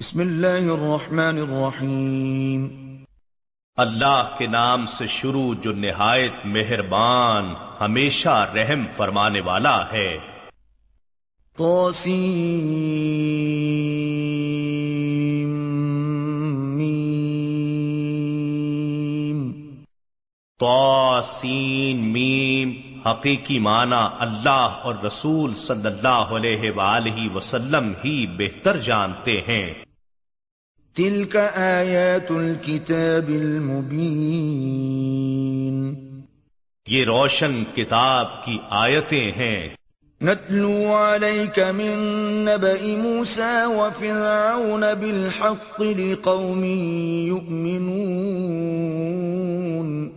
بسم اللہ الرحمن الرحیم۔ اللہ کے نام سے شروع جو نہایت مہربان ہمیشہ رحم فرمانے والا ہے۔ توسیم میم۔ توسین میم حقیقی معنی اللہ اور رسول صلی اللہ علیہ وآلہ وسلم ہی بہتر جانتے ہیں۔ تلك آیات الكتاب المبین یہ روشن کتاب کی آیتیں ہیں۔ نتلو عليك من نبأ موسى وفرعون بالحق لقوم يؤمنون۔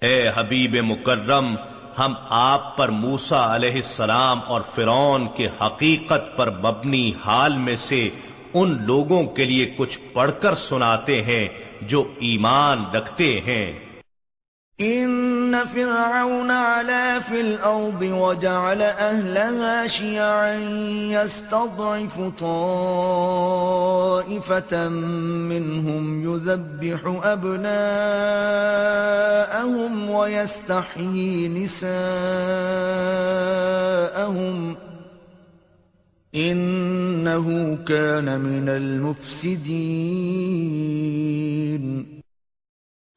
اے حبیب مکرم ہم آپ پر موسا علیہ السلام اور فرعون کے حقیقت پر مبنی حال میں سے ان لوگوں کے لیے کچھ پڑھ کر سناتے ہیں جو ایمان رکھتے ہیں۔ ان فرعون علا في الارض وجعل اهلها شيعا يستضعف طائفة منهم يذبح ابناءهم ويستحيي نساءهم انه كان من المفسدين.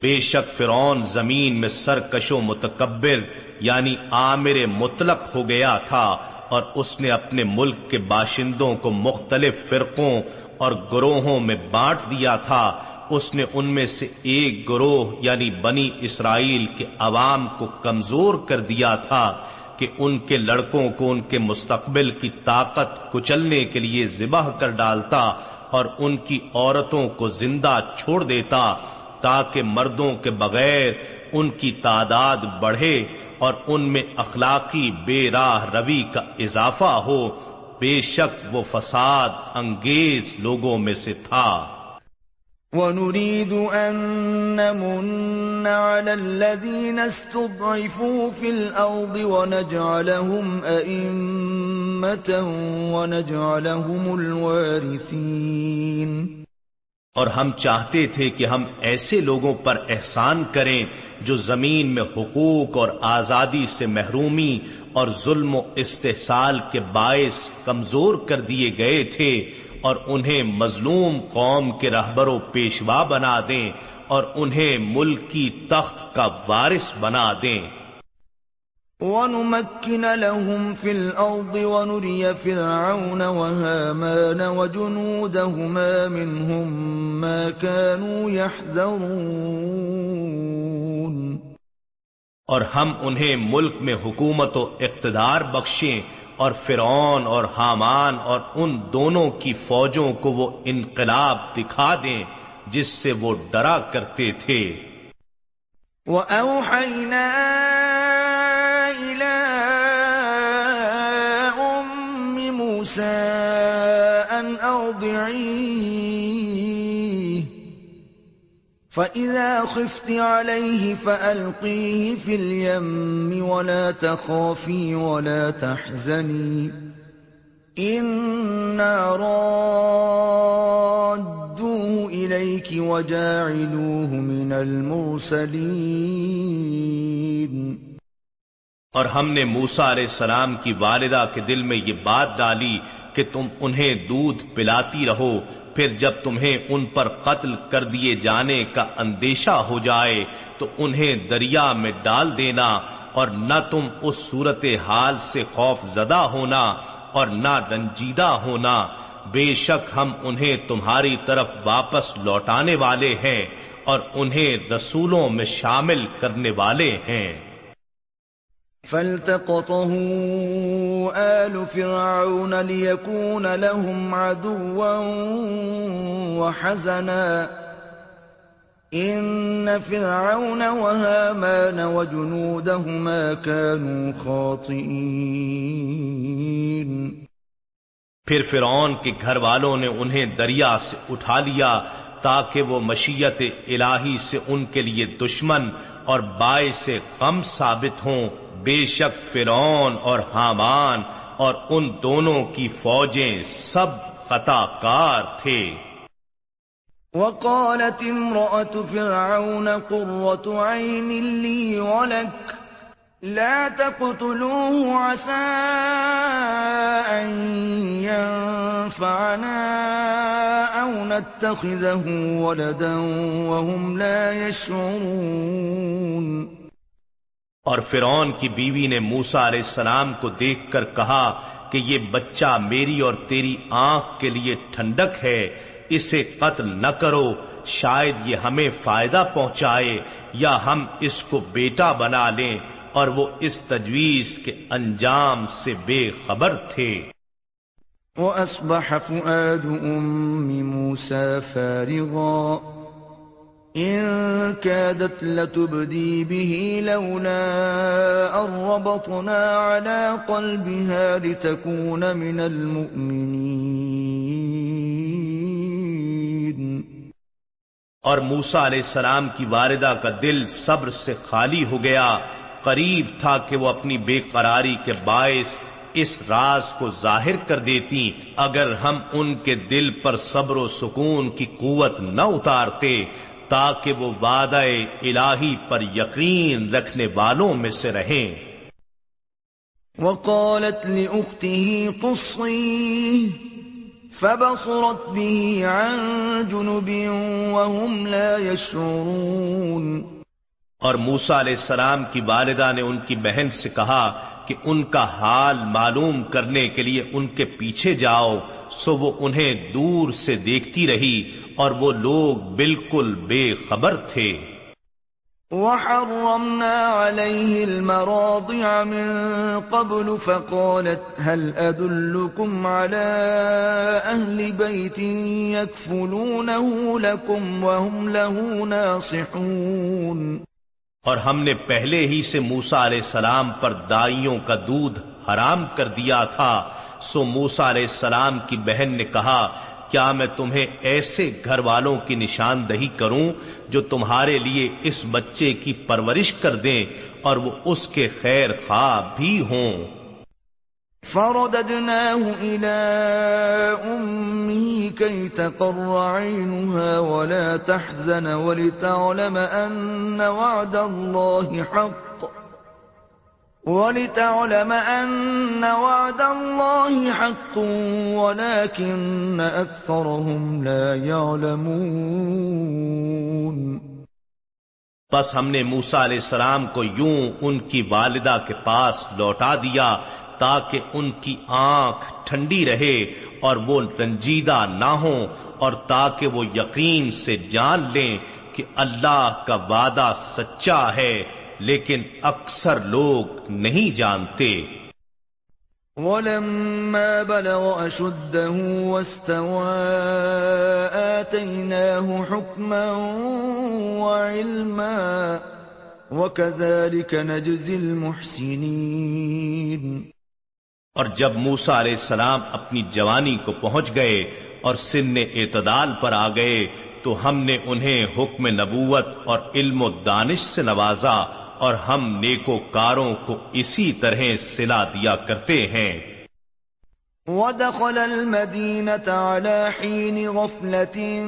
بے شک فرعون زمین میں سرکش و متکبر یعنی عامر مطلق ہو گیا تھا، اور اس نے اپنے ملک کے باشندوں کو مختلف فرقوں اور گروہوں میں بانٹ دیا تھا۔ اس نے ان میں سے ایک گروہ یعنی بنی اسرائیل کے عوام کو کمزور کر دیا تھا۔ کہ ان کے لڑکوں کو ان کے مستقبل کی طاقت کچلنے کے لیے ذبح کر ڈالتا اور ان کی عورتوں کو زندہ چھوڑ دیتا تاکہ مردوں کے بغیر ان کی تعداد بڑھے اور ان میں اخلاقی بے راہ روی کا اضافہ ہو۔ بے شک وہ فساد انگیز لوگوں میں سے تھا۔ ونريد أن نمن على الذين استضعفوا في الأرض ونجعلهم أئمة ونجعلهم الوارثين۔ اور ہم چاہتے تھے کہ ہم ایسے لوگوں پر احسان کریں جو زمین میں حقوق اور آزادی سے محرومی اور ظلم و استحصال کے باعث کمزور کر دیے گئے تھے اور انہیں مظلوم قوم کے رہبر و پیشوا بنا دیں اور انہیں ملک کی تخت کا وارث بنا دیں۔ ونمكن لهم في الأرض ونري فرعون وهامان وجنودهما منهم ما كانوا يحذرون۔ اور ہم انہیں ملک میں حکومت و اقتدار بخشیں اور فرعون اور حامان اور ان دونوں کی فوجوں کو وہ انقلاب دکھا دیں جس سے وہ ڈرا کرتے تھے۔ وَأَوْحَيْنَا فَإِذَا خِفْتِ عَلَيْهِ فَأَلْقِيهِ فِي الْيَمِّ وَلَا تَخَافِي وَلَا تَحْزَنِي إِنَّا رَادُّوهُ إِلَيْكِ وَجَاعِلُوهُ مِنَ الْمُرْسَلِينَ اور ہم نے موسا علیہ السلام کی والدہ کے دل میں یہ بات ڈالی کہ تم انہیں دودھ پلاتی رہو، پھر جب تمہیں ان پر قتل کر دیے جانے کا اندیشہ ہو جائے، تو انہیں دریا میں ڈال دینا، اور نہ تم اس صورت حال سے خوف زدہ ہونا اور نہ رنجیدہ ہونا۔ بے شک ہم انہیں تمہاری طرف واپس لوٹانے والے ہیں، اور انہیں رسولوں میں شامل کرنے والے ہیں۔ فالتقطه آل فرعون ليكون لهم عدوا وحزنا إن فرعون وهامان وجنودهما كانوا خاطئين پھر فرعون کے گھر والوں نے انہیں دریا سے اٹھا لیا تاکہ وہ مشیت الہی سے ان کے لیے دشمن اور باعث غم ثابت ہوں بے شک فرعون اور حامان اور ان دونوں کی فوجیں سب خطا کار تھے۔ وقالت امرأة فرعون قرة عين لي ولك، لا تقتلوه عسى أن ينفعنا أو نتخذه ولدا وهم لا يشعرون۔ اور فرعون کی بیوی نے موسا علیہ السلام کو دیکھ کر کہا کہ یہ بچہ میری اور تیری آنکھ کے لیے ٹھنڈک ہے، اسے قتل نہ کرو، شاید یہ ہمیں فائدہ پہنچائے یا ہم اس کو بیٹا بنا لیں۔ اور وہ اس تجویز کے انجام سے بے خبر تھے۔ وَأَصْبَحَ فُؤَادُ أُمِّ مُوسَى فَارِغًا۔ إِن كَادَتْ لَتُبْدِي بِهِ لَوْلَا أَن رَّبَطْنَا عَلَىٰ قَلْبِهَا لِتَكُونَ مِنَ الْمُؤْمِنِينَ. اور موسیٰ علیہ السلام کی والدہ کا دل صبر سے خالی ہو گیا، قریب تھا کہ وہ اپنی بے قراری کے باعث اس راز کو ظاہر کر دیتی، اگر ہم ان کے دل پر صبر و سکون کی قوت نہ اتارتے تاکہ وہ وعدہ الہی پر یقین رکھنے والوں میں سے رہیں۔ وقالت لأخته قصيه فبصرت به عن جنب وهم لا يشعرون۔ اور موسا علیہ السلام کی والدہ نے ان کی بہن سے کہا کہ ان کا حال معلوم کرنے کے لیے ان کے پیچھے جاؤ، سو وہ انہیں دور سے دیکھتی رہی اور وہ لوگ بالکل بے خبر تھے۔ وحرمنا عليه المراضع من قبل فقالت هل أدلكم على أهل بيت يكفلونه لكم وهم له ناصحون اور ہم نے پہلے ہی سے موسا علیہ السلام پر دائیوں کا دودھ حرام کر دیا تھا، سو موسا علیہ السلام کی بہن نے کہا، کیا میں تمہیں ایسے گھر والوں کی نشاندہی کروں جو تمہارے لیے اس بچے کی پرورش کر دیں اور وہ اس کے خیر خواہ بھی ہوں؟ فرددناه إلى أمه كي تقر عينها ولا تحزن ولتعلم أن وعد الله حق. ولتعلم أن وعد الله حق ولكن أكثرهم لا يعلمون. بس ہم نے موسا علیہ السلام کو یوں ان کی والدہ کے پاس لوٹا دیا تاکہ ان کی آنکھ ٹھنڈی رہے اور وہ رنجیدہ نہ ہوں اور تاکہ وہ یقین سے جان لیں کہ اللہ کا وعدہ سچا ہے، لیکن اکثر لوگ نہیں جانتے۔ ولما بلغ أشده واستوى، آتيناه حكما وعلما، وكذلك نجزي المحسنين۔ اور جب موسا علیہ السلام اپنی جوانی کو پہنچ گئے اور سن اعتدال پر آ گئے، تو ہم نے انہیں حکم نبوت اور علم و دانش سے نوازا اور ہم نیکو کاروں کو اسی طرح سلا دیا کرتے ہیں۔ ودخل المدينة على حين غفلة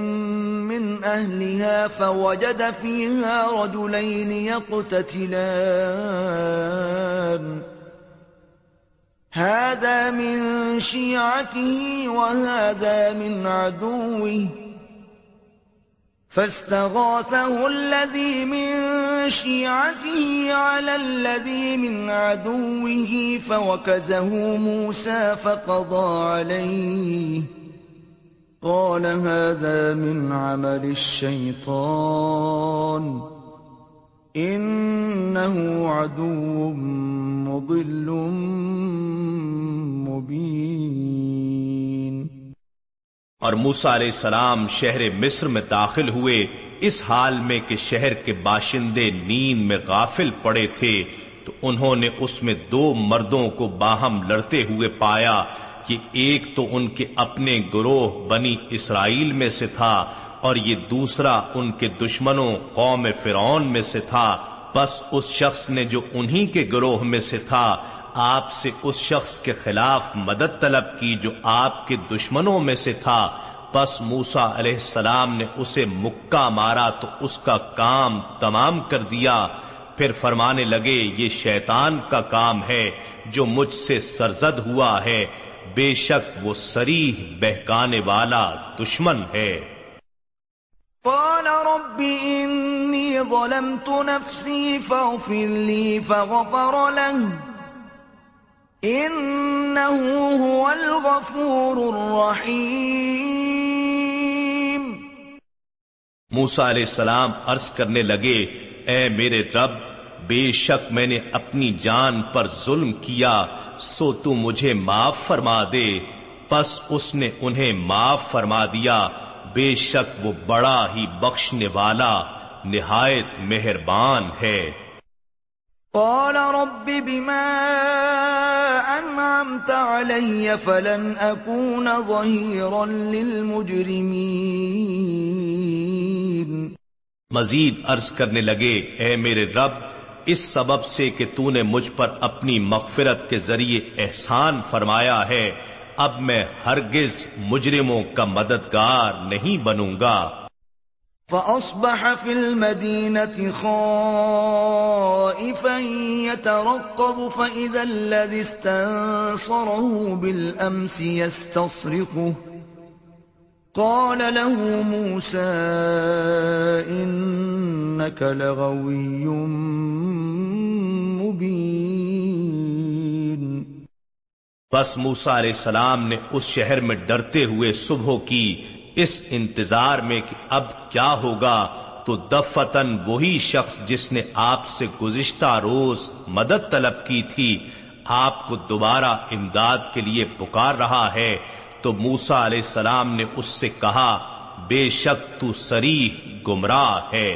من أهلها فوجد فيها رجلين يقتتلان هذا من شيعته وهذا من عدوه. فاستغاثه الذي من شيعته على الذي من عدوه، فوكزه موسى فقضى عليه. قال هذا من عمل الشيطان. انه عدو مضل مبين. اور موسا علیہ السلام شہر مصر میں داخل ہوئے، اس حال میں کہ شہر کے باشندے نیند میں غافل پڑے تھے، تو انہوں نے اس میں دو مردوں کو باہم لڑتے ہوئے پایا کہ ایک تو ان کے اپنے گروہ بنی اسرائیل میں سے تھا اور یہ دوسرا ان کے دشمنوں قوم فرعون میں سے تھا۔ بس اس شخص نے جو انہی کے گروہ میں سے تھا، آپ سے اس شخص کے خلاف مدد طلب کی جو آپ کے دشمنوں میں سے تھا۔ پس موسا علیہ السلام نے اسے مکہ مارا تو اس کا کام تمام کر دیا۔ پھر فرمانے لگے، یہ شیطان کا کام ہے جو مجھ سے سرزد ہوا ہے۔ بے شک وہ سریح بہکانے والا دشمن ہے۔ قال رب انی ظلمت نفسی فاغفر لی فغفر له. انہو هو الغفور الرحیم موسا علیہ السلام عرض کرنے لگے، اے میرے رب، بے شک میں نے اپنی جان پر ظلم کیا، سو تو مجھے معاف فرما دے۔ پس اس نے انہیں معاف فرما دیا۔ بے شک وہ بڑا ہی بخشنے والا نہایت مہربان ہے۔ قال رب بما انعمت علي فلن اكون ظهيرا للمجرمين۔ مزید عرض کرنے لگے اے میرے رب اس سبب سے کہ تو نے مجھ پر اپنی مغفرت کے ذریعے احسان فرمایا ہے۔ اب میں ہرگز مجرموں کا مددگار نہیں بنوں گا۔ فأصبح في المدينة خائفا يترقب، فإذا الذي استنصره بالأمس يستصرخه۔ قال له موسى إنك لغوي مبين۔ بس موسا علیہ السلام نے اس شہر میں ڈرتے ہوئے صبح کی اس انتظار میں کہ اب کیا ہوگا، تو دفتن وہی شخص جس نے آپ سے گزشتہ روز مدد طلب کی تھی، آپ کو دوبارہ امداد کے لیے پکار رہا ہے۔ تو موسا علیہ السلام نے اس سے کہا، بے شک تو سریح گمراہ ہے۔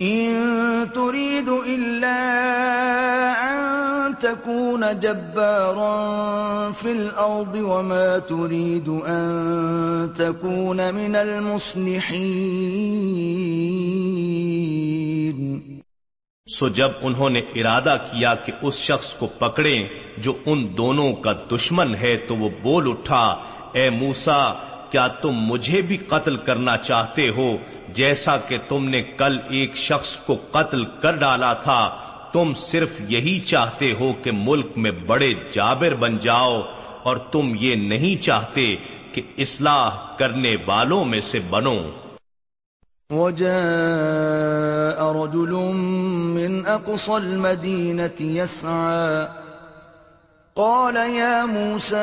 ان تريد الا ان تكون جبارا في الارض وما تريد ان تكون من المصلحين۔ سو جب انہوں نے ارادہ کیا کہ اس شخص کو پکڑیں جو ان دونوں کا دشمن ہے تو وہ بول اٹھا، اے موسا کیا تم مجھے بھی قتل کرنا چاہتے ہو؟ جیسا کہ تم نے کل ایک شخص کو قتل کر ڈالا تھا، تم صرف یہی چاہتے ہو کہ ملک میں بڑے جابر بن جاؤ، اور تم یہ نہیں چاہتے کہ اصلاح کرنے والوں میں سے بنو۔ وجاء رجل من اقصى المدينه يسعى قال يا موسى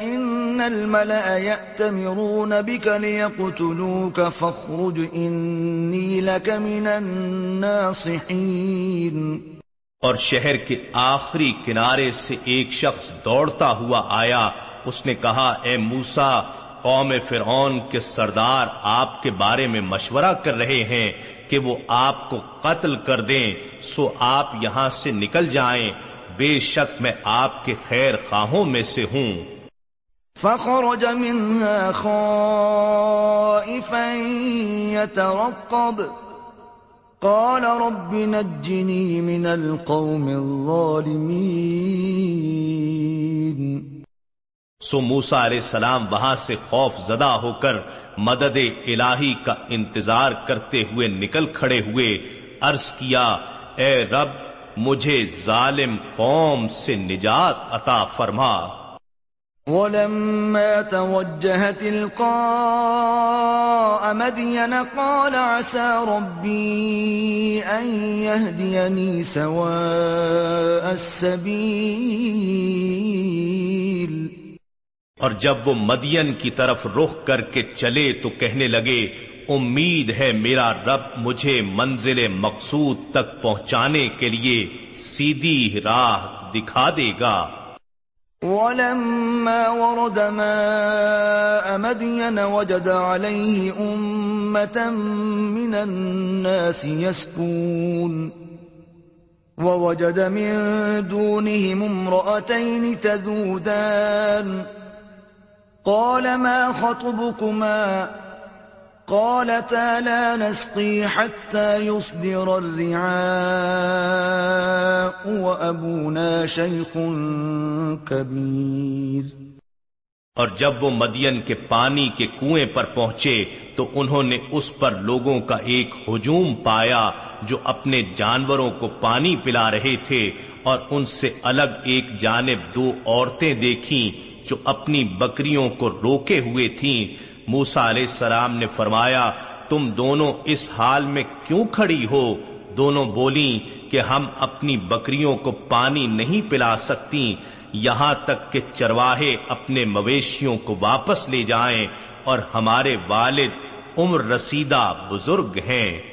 ان الملأ يأتمرون بك ليقتلوك فاخرج اني لك من الناصحين. اور شہر کے آخری کنارے سے ایک شخص دوڑتا ہوا آیا، اس نے کہا، اے موسا، قوم فرعون کے سردار آپ کے بارے میں مشورہ کر رہے ہیں کہ وہ آپ کو قتل کر دیں، سو آپ یہاں سے نکل جائیں۔ بے شک میں آپ کے خیر خواہوں میں سے ہوں۔ فخرج منها خائفا يترقب۔ قال رب نجني من القوم الظالمين۔ سو موسا علیہ السلام وہاں سے خوف زدہ ہو کر مدد الہی کا انتظار کرتے ہوئے نکل کھڑے ہوئے عرض کیا اے رب مجھے ظالم قوم سے نجات عطا فرما۔ ولما توجه تلقاء مدين قال عسى ربي أن يهديني سواء السبيل۔ اور جب وہ مدین کی طرف رخ کر کے چلے تو کہنے لگے امید ہے میرا رب مجھے منزل مقصود تک پہنچانے کے لیے سیدھی راہ دکھا دے گا۔ ولما ورد ماء مدين وجد عليه أمة من الناس يسكون ووجد من دونهم امرأتين تذودان۔ قال ما خطبكما؟ قالتا لا نسقي حتى يصدر الرعاء وأبونا شيخ كبير۔ اور جب وہ مدین کے پانی کے کنویں پر پہنچے تو انہوں نے اس پر لوگوں کا ایک ہجوم پایا جو اپنے جانوروں کو پانی پلا رہے تھے اور ان سے الگ ایک جانب دو عورتیں دیکھیں جو اپنی بکریوں کو روکے ہوئے تھیں۔ موسا علیہ السلام نے فرمایا، تم دونوں اس حال میں کیوں کھڑی ہو؟ دونوں بولی کہ ہم اپنی بکریوں کو پانی نہیں پلا سکتی، یہاں تک کہ چرواہے اپنے مویشیوں کو واپس لے جائیں اور ہمارے والد عمر رسیدہ بزرگ ہیں۔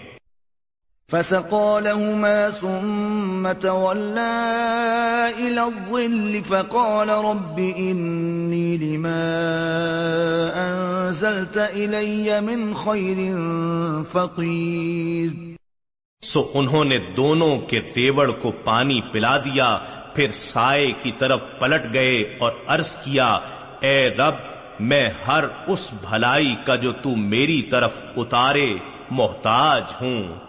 فسقى لهما ثم تولى إلى الظل فقال رب إني لما أنزلت إلي من خير فقير سو انہوں نے دونوں کے تیوڑ کو پانی پلا دیا، پھر سائے کی طرف پلٹ گئے اور عرض کیا، اے رب، میں ہر اس بھلائی کا جو تو میری طرف اتارے، محتاج ہوں۔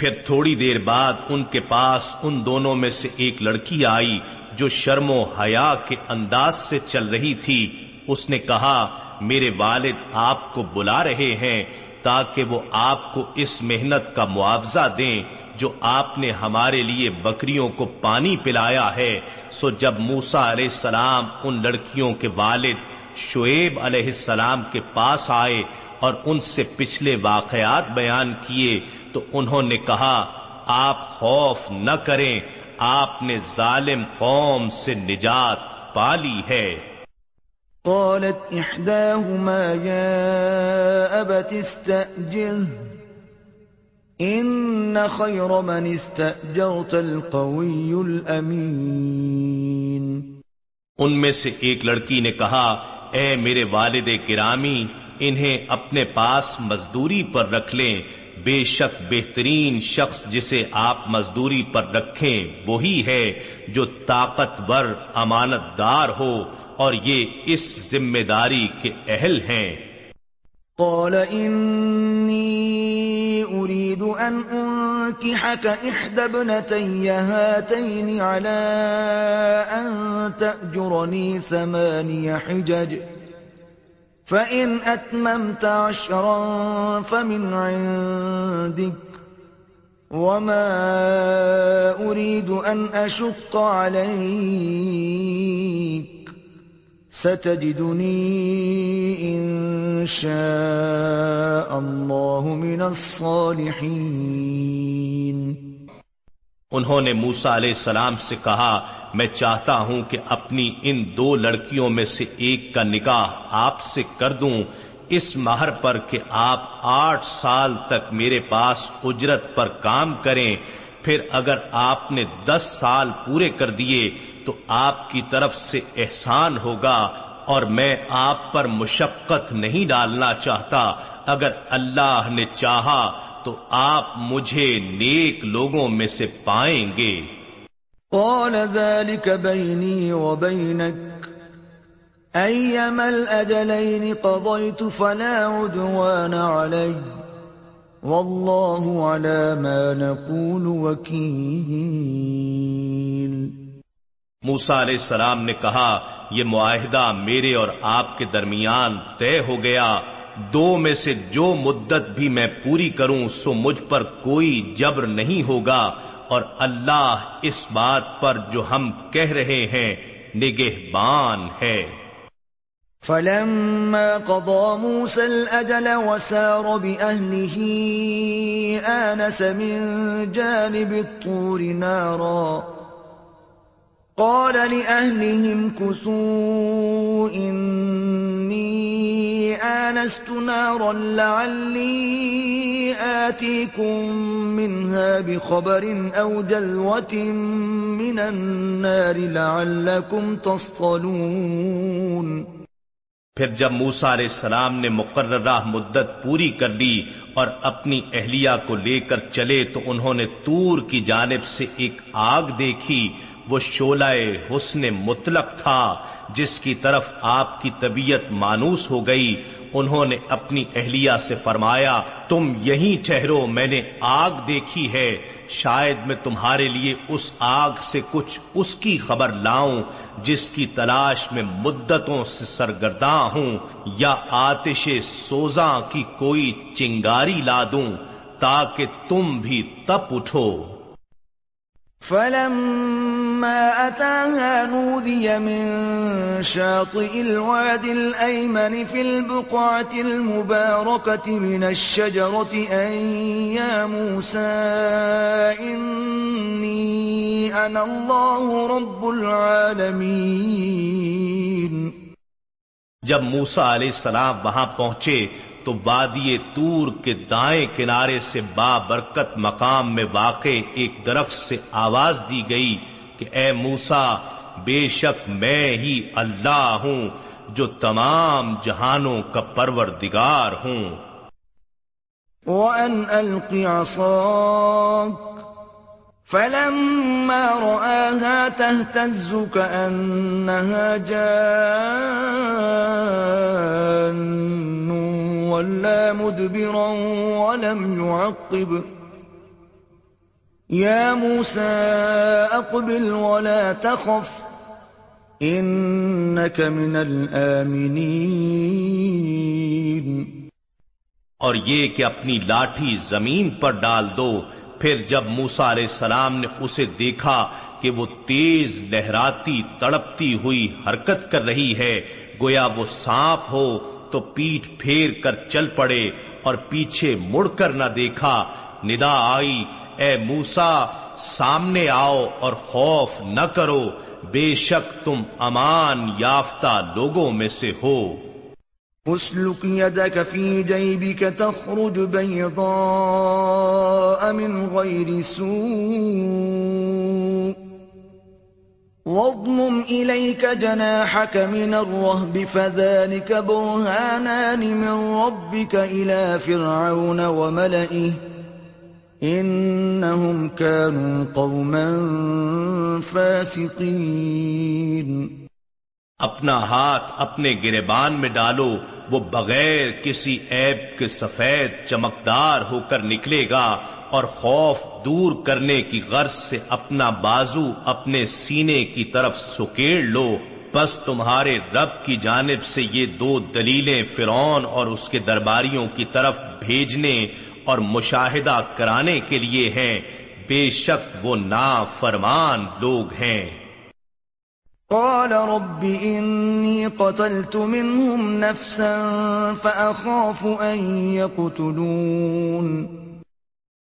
پھر تھوڑی دیر بعد ان کے پاس ان دونوں میں سے ایک لڑکی آئی جو شرم و حیا کے انداز سے چل رہی تھی۔ اس نے کہا، میرے والد آپ کو بلا رہے ہیں تاکہ وہ آپ کو اس محنت کا معاوضہ دیں جو آپ نے ہمارے لیے بکریوں کو پانی پلایا ہے۔ سو جب موسا علیہ السلام ان لڑکیوں کے والد شعیب علیہ السلام کے پاس آئے اور ان سے پچھلے واقعات بیان کیے تو انہوں نے کہا آپ خوف نہ کریں آپ نے ظالم قوم سے نجات پالی ہے۔ قالت احداهما يا ابت استأجل ان خير من استأجرت القوي الامين ان میں سے ایک لڑکی نے کہا اے میرے والد کرامی، انہیں اپنے پاس مزدوری پر رکھ لیں۔ بے شک بہترین شخص جسے آپ مزدوری پر رکھیں وہی ہے جو طاقتور امانت دار ہو اور یہ اس ذمہ داری کے اہل ہیں۔ قال انی اريد ان انكحك احدى ابنتي هاتين على ان تأجرني ثماني حجج. فَإِنْ أَتْمَمْتَ عَشْرًا فَمِنْ عِنْدِكَ. وَمَا أُرِيدُ أَنْ أَشُقَّ عَلَيْكَ. ستجدني إن شاء الله من الصالحين انہوں نے موسا علیہ السلام سے کہا، میں چاہتا ہوں کہ اپنی ان دو لڑکیوں میں سے ایک کا نکاح آپ سے کر دوں۔ اس مہر پر کہ آپ آٹھ سال تک میرے پاس اجرت پر کام کریں۔ پھر اگر آپ نے دس سال پورے کر دیے تو آپ کی طرف سے احسان ہوگا اور میں آپ پر مشقت نہیں ڈالنا چاہتا۔ اگر اللہ نے چاہا تو آپ مجھے نیک لوگوں میں سے پائیں گے۔ قال ذلك بيني وبينك۔ أيما الأجلين قضيت فلا عدوان علي۔ والله على ما نقول وكيل۔ موسا علیہ السلام نے کہا، یہ معاہدہ میرے اور آپ کے درمیان طے ہو گیا۔ دو میں سے جو مدت بھی میں پوری کروں، سو مجھ پر کوئی جبر نہیں ہوگا۔ اور اللہ اس بات پر جو ہم کہہ رہے ہیں، نگہبان ہے۔ فلما قضى موسى الأجل وسار بأهله، آنس من جانب الطور نارا. قال لأهلهم، كثوا، إني آنست نارا لعلي آتيكم منها بخبر أو جلوة من النار لعلكم تصطلون. پھر جب موسا علیہ السلام نے مقررہ مدت پوری کر لی اور اپنی اہلیہ کو لے کر چلے تو انہوں نے تور کی جانب سے ایک آگ دیکھی وہ شولہ حسن مطلق تھا جس کی طرف آپ کی طبیعت مانوس ہو گئی۔ انہوں نے اپنی اہلیہ سے فرمایا، تم یہی ٹھہرو میں نے آگ دیکھی ہے، شاید میں تمہارے لیے اس آگ سے کچھ اس کی خبر لاؤں جس کی تلاش میں مدتوں سے سرگرداں ہوں، یا آتش سوزاں کی کوئی چنگاری لا دوں تاکہ تم بھی تپ اٹھو۔ فلما أتاها نودي من شاطئ الواد الأيمن في البقعة المباركة من الشجرة أن يا موسى إني أنا الله رب العالمين. جب موسا علیہ السلام وہاں پہنچے تو وادی تور کے دائیں کنارے سے با برکت مقام میں واقع ایک درخت سے آواز دی گئی کہ اے موسا بے شک میں ہی اللہ ہوں جو تمام جہانوں کا پروردگار ہوں۔ وَأَنْ أَلْقِ عَصَاكَ، فَلَمَّا رَآهَا تَهْتَزُّ كَأَنَّهَا ولا مدبرا ولم يعقب. يا موسى أقبل ولا تخف، إنك من الآمنين. اور یہ کہ اپنی لاٹھی زمین پر ڈال دو، پھر جب موسا علیہ السلام نے اسے دیکھا کہ وہ تیز لہراتی، تڑپتی ہوئی حرکت کر رہی ہے، گویا وہ سانپ ہو تو پیٹ پھیر کر چل پڑے اور پیچھے مڑ کر نہ دیکھا۔ ندا آئی، اے موسا سامنے آؤ اور خوف نہ کرو۔ بے شک تم امان یافتہ لوگوں میں سے ہو۔ اسلک يدك في جيبك تخرج بيضاء من غير سوء۔ واضمم إليك جناحك من الرهب، فذلك برهانان من ربك إلى فرعون وملئه. إنهم كانوا قوما فاسقين. اپنا ہاتھ اپنے گربان میں ڈالو، وہ بغیر کسی عیب کے سفید چمکدار ہو کر نکلے گا۔ اور خوف دور کرنے کی غرض سے اپنا بازو اپنے سینے کی طرف سکیڑ لو بس تمہارے رب کی جانب سے یہ دو دلیلیں فرون اور اس کے درباریوں کی طرف بھیجنے اور مشاہدہ کرانے کے لیے ہیں۔ بے شک وہ نا فرمان لوگ ہیں۔ قال رب إني قتلت منهم نفسا فأخاف أن يقتلون۔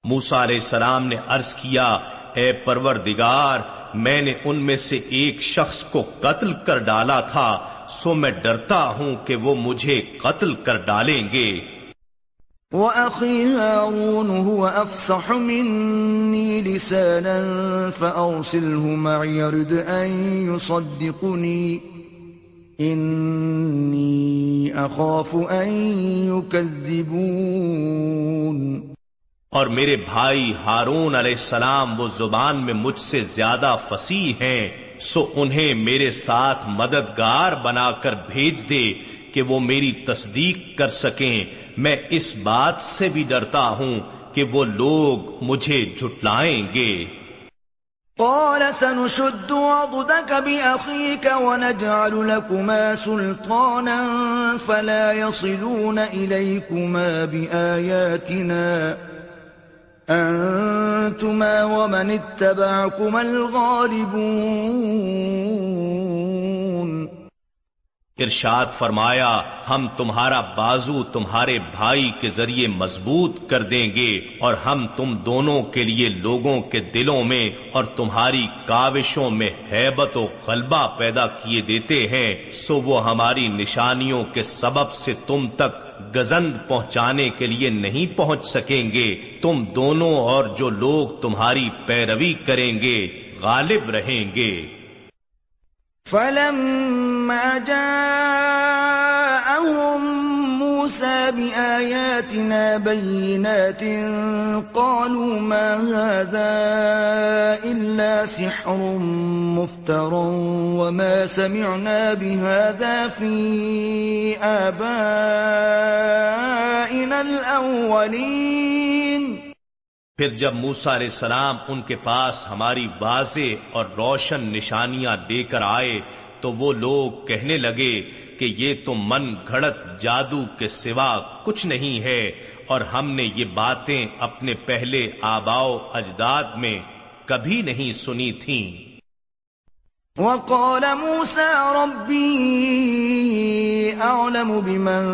موسا علیہ السلام نے عرض کیا، اے پروردگار، میں نے ان میں سے ایک شخص کو قتل کر ڈالا تھا، سو میں ڈرتا ہوں کہ وہ مجھے قتل کر ڈالیں گے. وَأَخِي هَارُونُ هُوَ أَفْصَحُ مِنِّي لِسَانًا فَأَرْسِلْهُ مَعِيَ رِدْ أَن يُصَدِّقُنِي. إِنِّي أَخَافُ أَن يُكَذِّبُونَ. اور میرے بھائی ہارون علیہ السلام وہ زبان میں مجھ سے زیادہ فصیح ہیں، سو انہیں میرے ساتھ مددگار بنا کر بھیج دے کہ وہ میری تصدیق کر سکیں۔ میں اس بات سے بھی ڈرتا ہوں کہ وہ لوگ مجھے جھٹلائیں گے۔ قال سنشد عضدك بأخيك ونجعل لكما سلطانا فلا يصلون إليكما بآياتنا۔ أنتما ومن اتبعكما الغالبون ارشاد فرمایا، ہم تمہارا بازو تمہارے بھائی کے ذریعے مضبوط کر دیں گے اور ہم تم دونوں کے لیے لوگوں کے دلوں میں اور تمہاری کاوشوں میں حیبت و غلبہ پیدا کیے دیتے ہیں، سو وہ ہماری نشانیوں کے سبب سے تم تک گزند پہنچانے کے لیے نہیں پہنچ سکیں گے۔ تم دونوں اور جو لوگ تمہاری پیروی کریں گے، غالب رہیں گے۔ فلما جاءهم موسى بآياتنا بينات قالوا ما هذا إلا سحر مفتر وما سمعنا بهذا في آبائنا الأولين پھر جب موسا علیہ السلام ان کے پاس ہماری واضح اور روشن نشانیاں لے کر آئے تو وہ لوگ کہنے لگے کہ یہ تو من گھڑت جادو کے سوا کچھ نہیں ہے اور ہم نے یہ باتیں اپنے پہلے آباؤ اجداد میں کبھی نہیں سنی تھیں۔ وقال موسى ربي أعلم بمن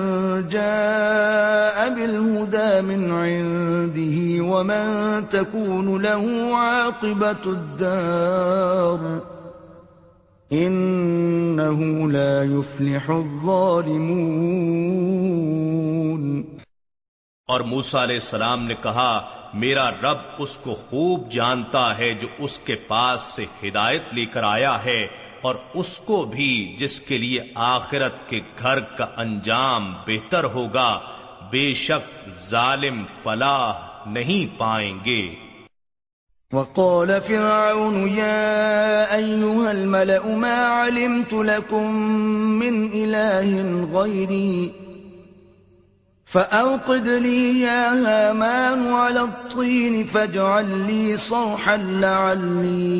جاء بالهدى من عنده ومن تكون له عاقبة الدار۔ إنه لا يفلح الظالمون۔ اور موسا علیہ السلام نے کہا، میرا رب اس کو خوب جانتا ہے جو اس کے پاس سے ہدایت لے کر آیا ہے اور اس کو بھی جس کے لیے آخرت کے گھر کا انجام بہتر ہوگا، بے شک ظالم فلاح نہیں پائیں گے۔ وقال فرعون يا أيها الملأ ما علمت لكم من إله غيري فأوقد لي يا هامان على الطين فاجعل لي صرحا لعلي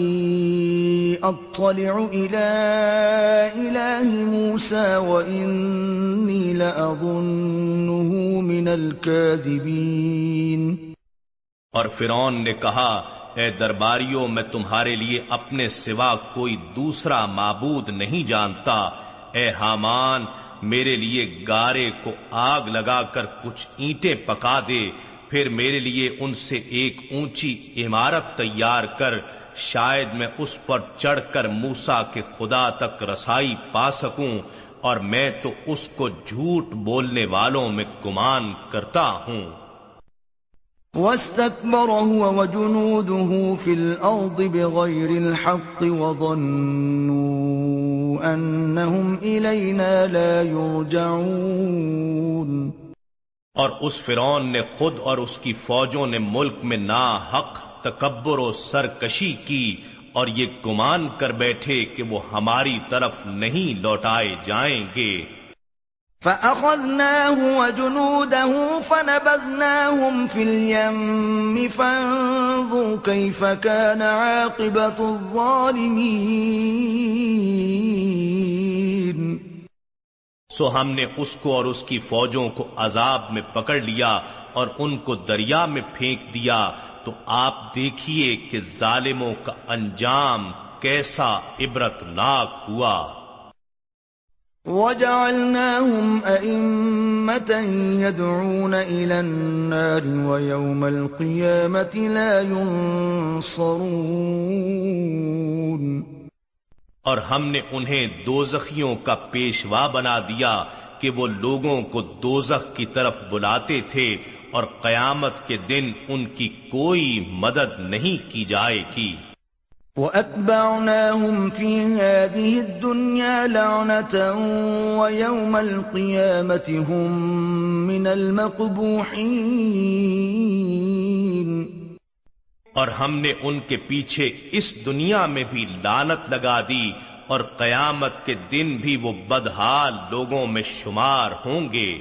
أطلع إلى إله موسى وإني لأظنه من الكاذبين اور فرعون نے کہا اے درباریوں، میں تمہارے لیے اپنے سوا کوئی دوسرا معبود نہیں جانتا۔ اے حامان، میرے لیے گارے کو آگ لگا کر کچھ اینٹیں پکا دے۔ پھر میرے لیے ان سے ایک اونچی عمارت تیار کر۔ شاید میں اس پر چڑھ کر موسا کے خدا تک رسائی پا سکوں۔ اور میں تو اس کو جھوٹ بولنے والوں میں گمان کرتا ہوں۔ واستكبر هو وجنوده في الأرض بغير الحق وظنوا أنهم إلينا لا يرجعون. اور اس فرون نے خود اور اس کی فوجوں نے ملک میں نا حق تکبر و سرکشی کی اور یہ گمان کر بیٹھے کہ وہ ہماری طرف نہیں لوٹائے جائیں گے۔ فأخذناه وجنوده فنبذناهم في اليم فانظر كيف كان عاقبة الظالمين. سو ہم نے اس کو اور اس کی فوجوں کو عذاب میں پکڑ لیا اور ان کو دریا میں پھینک دیا۔ تو آپ دیکھیے کہ ظالموں کا انجام کیسا عبرتناک ہوا۔ وجعلناهم أئمة يدعون إلى النار ويوم القيامة لا ينصرون. اور ہم نے انہیں دوزخیوں کا پیشوا بنا دیا کہ وہ لوگوں کو دوزخ کی طرف بلاتے تھے اور قیامت کے دن ان کی کوئی مدد نہیں کی جائے گی۔ وَأَتْبَعْنَاهُمْ فِي هَذِهِ الدُّنْيَا لَعْنَةً وَيَوْمَ الْقِيَامَةِ هُمْ مِنَ الْمَقْبُوحِينَ۔ اور ہم نے ان کے پیچھے اس دنیا میں بھی لانت لگا دی اور قیامت کے دن بھی وہ بدحال لوگوں میں شمار ہوں گے۔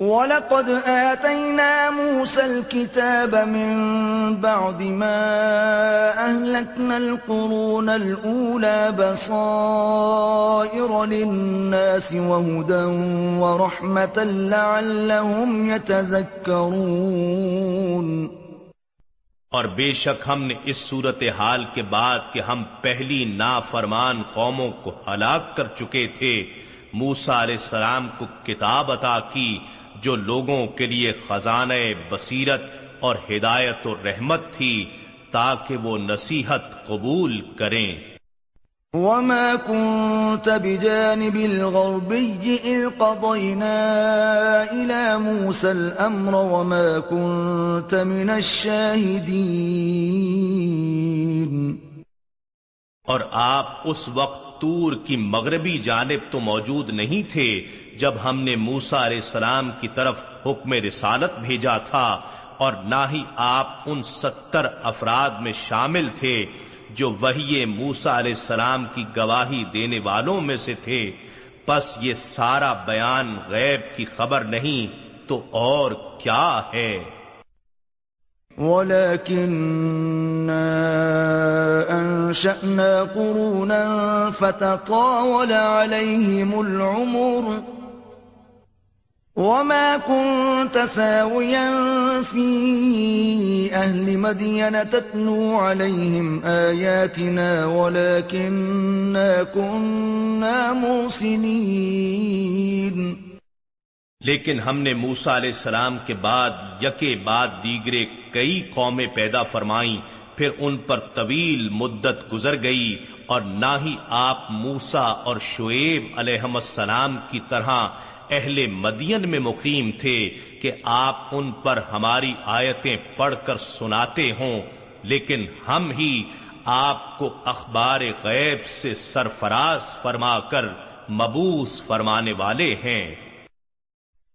وَلَقَدْ آتَيْنَا مُوسَى الْكِتَابَ مِن بَعْدِ مَا أَهْلَكْنَا الْقُرُونَ الْأُولَى بَصَائِرَ لِلنَّاسِ وَهُدًى وَرَحْمَةً لَعَلَّهُمْ يَتَذَكَّرُونَ اور بے شک ہم نے اس صورت حال کے بعد کہ ہم پہلی نا فرمان قوموں کو ہلاک کر چکے تھے موسا علیہ السلام کو کتاب عطا کی جو لوگوں کے لیے خزانہ بصیرت اور ہدایت و رحمت تھی تاکہ وہ نصیحت قبول کریں۔ وما كنت بجانب الغربي إذ قضينا إلى موسى الأمر وما كنت من الشاهدين۔ اور آپ اس وقت تور کی مغربی جانب تو موجود نہیں تھے جب ہم نے موسا علیہ السلام کی طرف حکم رسالت بھیجا تھا اور نہ ہی آپ ان ستر افراد میں شامل تھے جو وہی موسا علیہ السلام کی گواہی دینے والوں میں سے تھے۔ پس یہ سارا بیان غیب کی خبر نہیں تو اور کیا ہے؟ أنشأنا قرونا فتطاول عليهم العمر وما كنت ساويا في أهل مدين تتنو عليهم آياتنا ولكننا كنا مرسلين لیکن ہم نے موسا علیہ السلام کے بعد یکے بعد دیگرے کئی قومیں پیدا فرمائیں، پھر ان پر طویل مدت گزر گئی اور نہ ہی آپ موسا اور شعیب علیہ السلام کی طرح اہل مدین میں مقیم تھے کہ آپ ان پر ہماری آیتیں پڑھ کر سناتے ہوں، لیکن ہم ہی آپ کو اخبار غیب سے سرفراز فرما کر مبوس فرمانے والے ہیں۔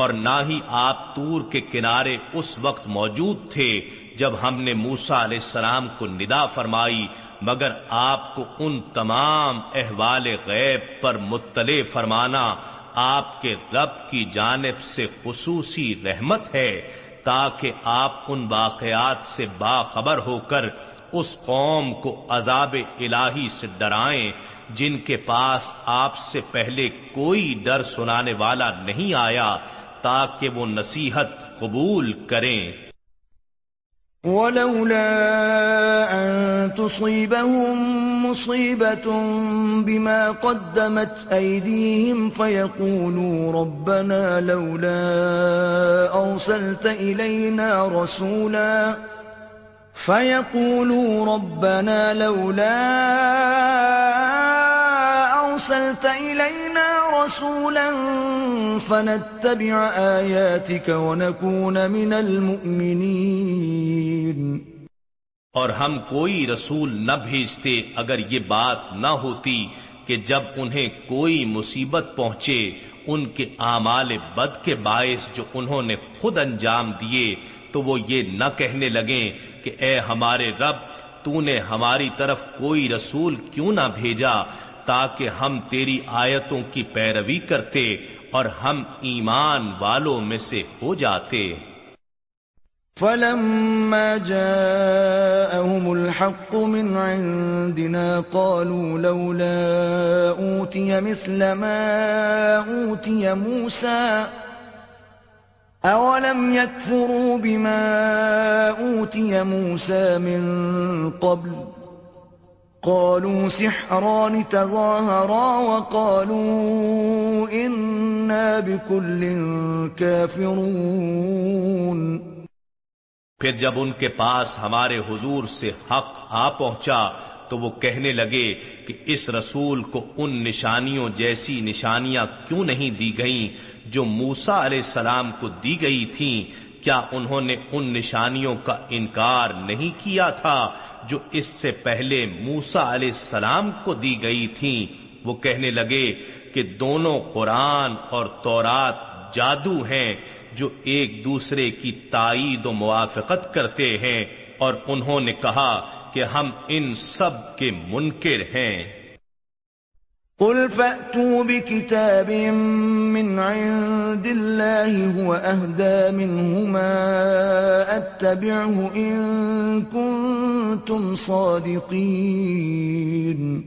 اور نہ ہی آپ تور کے کنارے اس وقت موجود تھے جب ہم نے موسا علیہ السلام کو ندا فرمائی، مگر آپ کو ان تمام احوال غیب پر مطلع فرمانا، آپ کے رب کی جانب سے خصوصی رحمت ہے، تاکہ آپ ان واقعات سے باخبر ہو کر اس قوم کو عذاب الہی سے ڈرائیں، جن کے پاس آپ سے پہلے کوئی ڈر سنانے والا نہیں آیا تاکہ وہ نصیحت قبول کریں۔ ولولا أن تصيبهم مصيبة بما قدمت أيديهم فيقولوا ربنا لولا أرسلت إلينا رسولا فيقولوا ربنا لولا أرسلت إلينا رسولا فنتبع آياتك ونكون من المؤمنين. اور ہم کوئی رسول نہ بھیجتے اگر یہ بات نہ ہوتی کہ جب انہیں کوئی مصیبت پہنچے، ان کے اعمال بد کے باعث جو انہوں نے خود انجام دیے، تو وہ یہ نہ کہنے لگیں کہ اے ہمارے رب، تو نے ہماری طرف کوئی رسول کیوں نہ بھیجا؟ تاکہ ہم تیری آیتوں کی پیروی کرتے اور ہم ایمان والوں میں سے ہو جاتے۔ فلما جاءهم الحق من عندنا قالوا لولا أوتي مثل ما أوتي موسى أولم يكفروا بما أوتي موسى من قبل قالوا سحران تظاهرا وقالوا إنا بكل كافرون. پھر جب ان کے پاس ہمارے حضور سے حق آ پہنچا تو وہ کہنے لگے کہ اس رسول کو ان نشانیوں جیسی نشانیاں کیوں نہیں دی گئیں جو موسا علیہ السلام کو دی گئی تھیں کیا انہوں نے ان نشانیوں کا انکار نہیں کیا تھا جو اس سے پہلے موسا علیہ السلام کو دی گئی تھیں وہ کہنے لگے کہ دونوں قرآن اور تورات جادو ہیں جو ایک دوسرے کی تائید و موافقت کرتے ہیں اور انہوں نے کہا کہ ہم ان سب کے منکر ہیں۔ قل فأتوا بكتاب من عند الله هو أهدى منهما أتبعه إن كنتم صادقين۔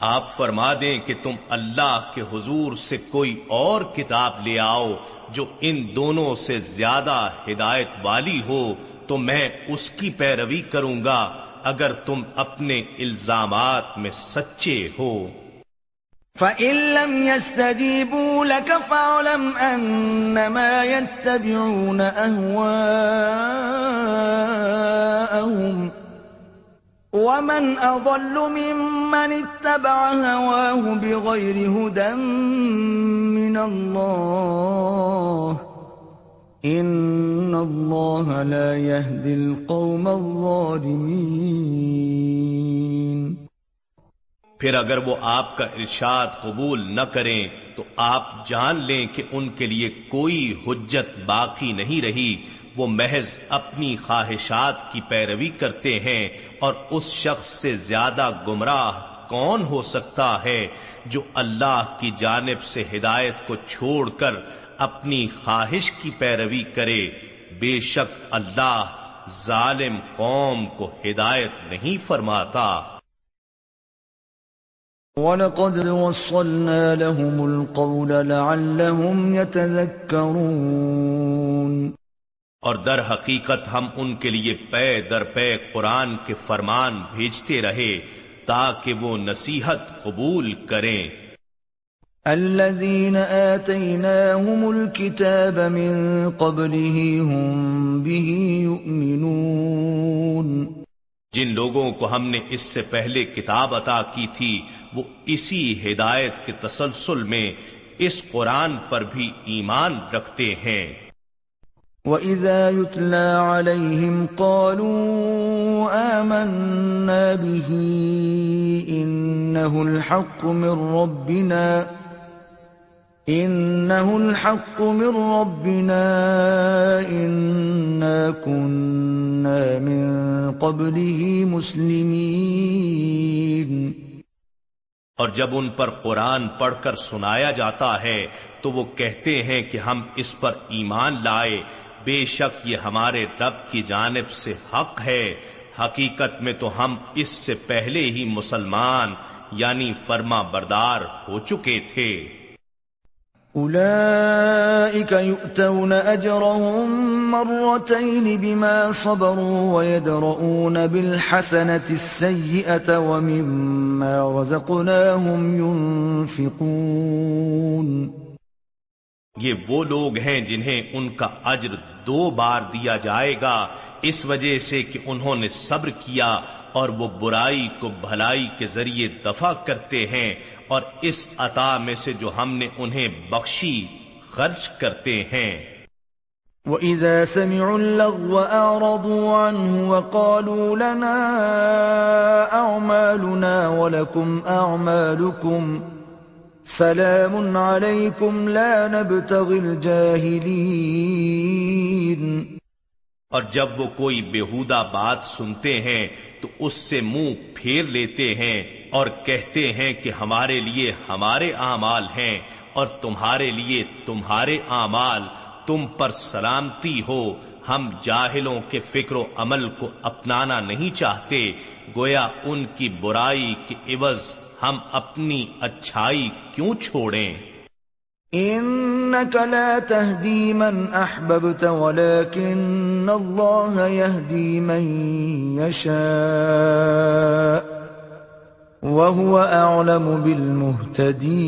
آپ فرما دیں کہ تم اللہ کے حضور سے کوئی اور کتاب لے آؤ جو ان دونوں سے زیادہ ہدایت والی ہو، تو میں اس کی پیروی کروں گا اگر تم اپنے الزامات میں سچے ہو۔ فَإِن لَّمْ يَسْتَجِيبُوا لَكَ فَاعْلَمْ أَنَّمَا يَتَّبِعُونَ أَهْوَاءَهُمْ وَمَنْ أَضَلُّ مِمَّنِ اتَّبَعَ هَوَاهُ بِغَيْرِ هُدًى مِّنَ اللَّهِ إِنَّ اللَّهَ لَا يَهْدِي الْقَوْمَ الظَّالِمِينَ پھر اگر وہ آپ کا ارشاد قبول نہ کریں تو آپ جان لیں کہ ان کے لیے کوئی حجت باقی نہیں رہی۔ وہ محض اپنی خواہشات کی پیروی کرتے ہیں اور اس شخص سے زیادہ گمراہ کون ہو سکتا ہے جو اللہ کی جانب سے ہدایت کو چھوڑ کر اپنی خواہش کی پیروی کرے۔ بے شک اللہ ظالم قوم کو ہدایت نہیں فرماتا۔ وَلَقَدْ وَصَّلْنَا لَهُمُ الْقَوْلَ لَعَلَّهُمْ يَتَذَكَّرُونَ اور در حقیقت ہم ان کے لیے پے در پے قرآن کے فرمان بھیجتے رہے تاکہ وہ نصیحت قبول کریں۔ الذين آتيناهم الكتاب من قبله هم به يؤمنون جن لوگوں کو ہم نے اس سے پہلے کتاب عطا کی تھی، وہ اسی ہدایت کے تسلسل میں اس قرآن پر بھی ایمان رکھتے ہیں۔ وَإِذَا يُتْلَى عَلَيْهِمْ قَالُوا آمَنَّا بِهِ إِنَّهُ الْحَقُّ مِنْ رَبِّنَا انه الحق من ربنا انا كنا من قبله مسلمين. اور جب ان پر قرآن پڑھ کر سنایا جاتا ہے، تو وہ کہتے ہیں کہ ہم اس پر ایمان لائے۔ بے شک یہ ہمارے رب کی جانب سے حق ہے۔ حقیقت میں تو ہم اس سے پہلے ہی مسلمان یعنی فرما بردار ہو چکے تھے۔ أولئك يؤتون أجرهم مرتين بما صبروا ويدرؤون بالحسنة السيئة ومما رزقناهم ينفقون یہ وہ لوگ ہیں جنہیں ان کا اجر دو بار دیا جائے گا اس وجہ سے کہ انہوں نے صبر کیا اور وہ برائی کو بھلائی کے ذریعے دفع کرتے ہیں اور اس عطا میں سے جو ہم نے انہیں بخشی، خرچ کرتے ہیں۔ وَإِذَا سَمِعُوا اللَّغْوَ أَعْرَضُوا عَنْهُ وَقَالُوا لَنَا أَعْمَالُنَا وَلَكُمْ أَعْمَالُكُمْ سَلَامٌ عَلَيْكُمْ لَا نَبْتَغِي الْجَاهِلِينَ اور جب وہ کوئی بےحودہ بات سنتے ہیں تو اس سے منہ پھیر لیتے ہیں اور کہتے ہیں کہ ہمارے لیے ہمارے اعمال ہیں اور تمہارے لیے تمہارے اعمال، تم پر سلامتی ہو۔ ہم جاہلوں کے فکر و عمل کو اپنانا نہیں چاہتے۔ گویا ان کی برائی کے عوض ہم اپنی اچھائی کیوں چھوڑیں؟ انك لا تهدي من احببت ولكن الله يهدي من يشاء وهو اعلم بالمهتدين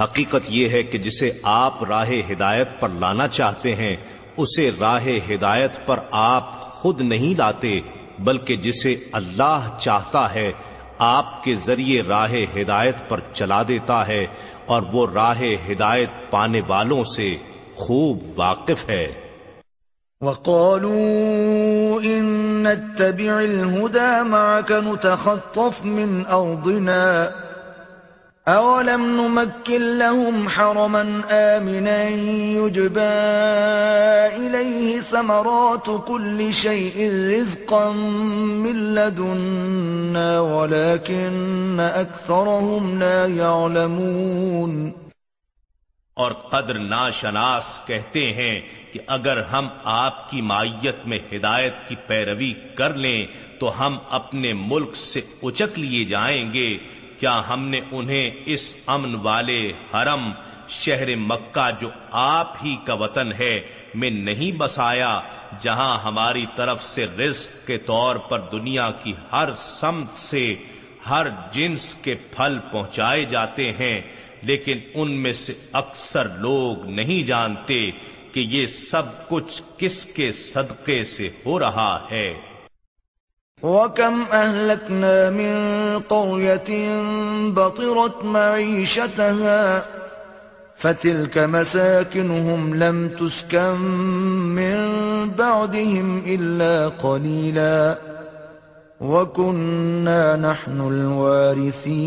حقیقت یہ ہے کہ جسے آپ راہ ہدایت پر لانا چاہتے ہیں، اسے راہ ہدایت پر آپ خود نہیں لاتے، بلکہ جسے اللہ چاہتا ہے آپ کے ذریعے راہ ہدایت پر چلا دیتا ہے اور وہ راہ ہدایت پانے والوں سے خوب واقف ہے۔ وقالوا ان نتبع الهدى معك نتخطف من ارضنا أولم نمكن لهم حرما آمنا يجبى إليه ثمرات كل شيء رزقا من لدنا ولكن أكثرهم لا يعلمون اور قدر ناشناس کہتے ہیں کہ اگر ہم آپ کی مائیت میں ہدایت کی پیروی کر لیں تو ہم اپنے ملک سے اچک لیے جائیں گے کیا ہم نے انہیں اس امن والے حرم شہر مکہ جو آپ ہی کا وطن ہے میں نہیں بسایا، جہاں ہماری طرف سے رزق کے طور پر دنیا کی ہر سمت سے ہر جنس کے پھل پہنچائے جاتے ہیں، لیکن ان میں سے اکثر لوگ نہیں جانتے کہ یہ سب کچھ کس کے صدقے سے ہو رہا ہے۔ وَكَمْ أَهْلَكْنَا مِن قَرْيَةٍ بَطِرَتْ مَعِيشَتَهَا فَتِلْكَ مَسَاكِنُهُمْ لَمْ تُسْكَن مِّن بَعْدِهِمْ إِلَّا قَلِيلًا وَكُنَّا نَحْنُ الْوَارِثِينَ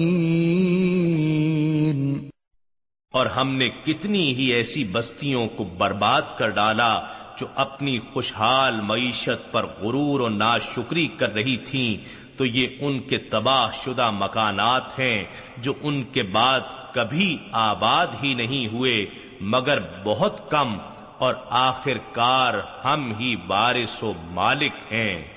اور ہم نے کتنی ہی ایسی بستیوں کو برباد کر ڈالا جو اپنی خوشحال معیشت پر غرور و ناشکری کر رہی تھیں، تو یہ ان کے تباہ شدہ مکانات ہیں جو ان کے بعد کبھی آباد ہی نہیں ہوئے، مگر بہت کم اور آخر کار ہم ہی بارش و مالک ہیں۔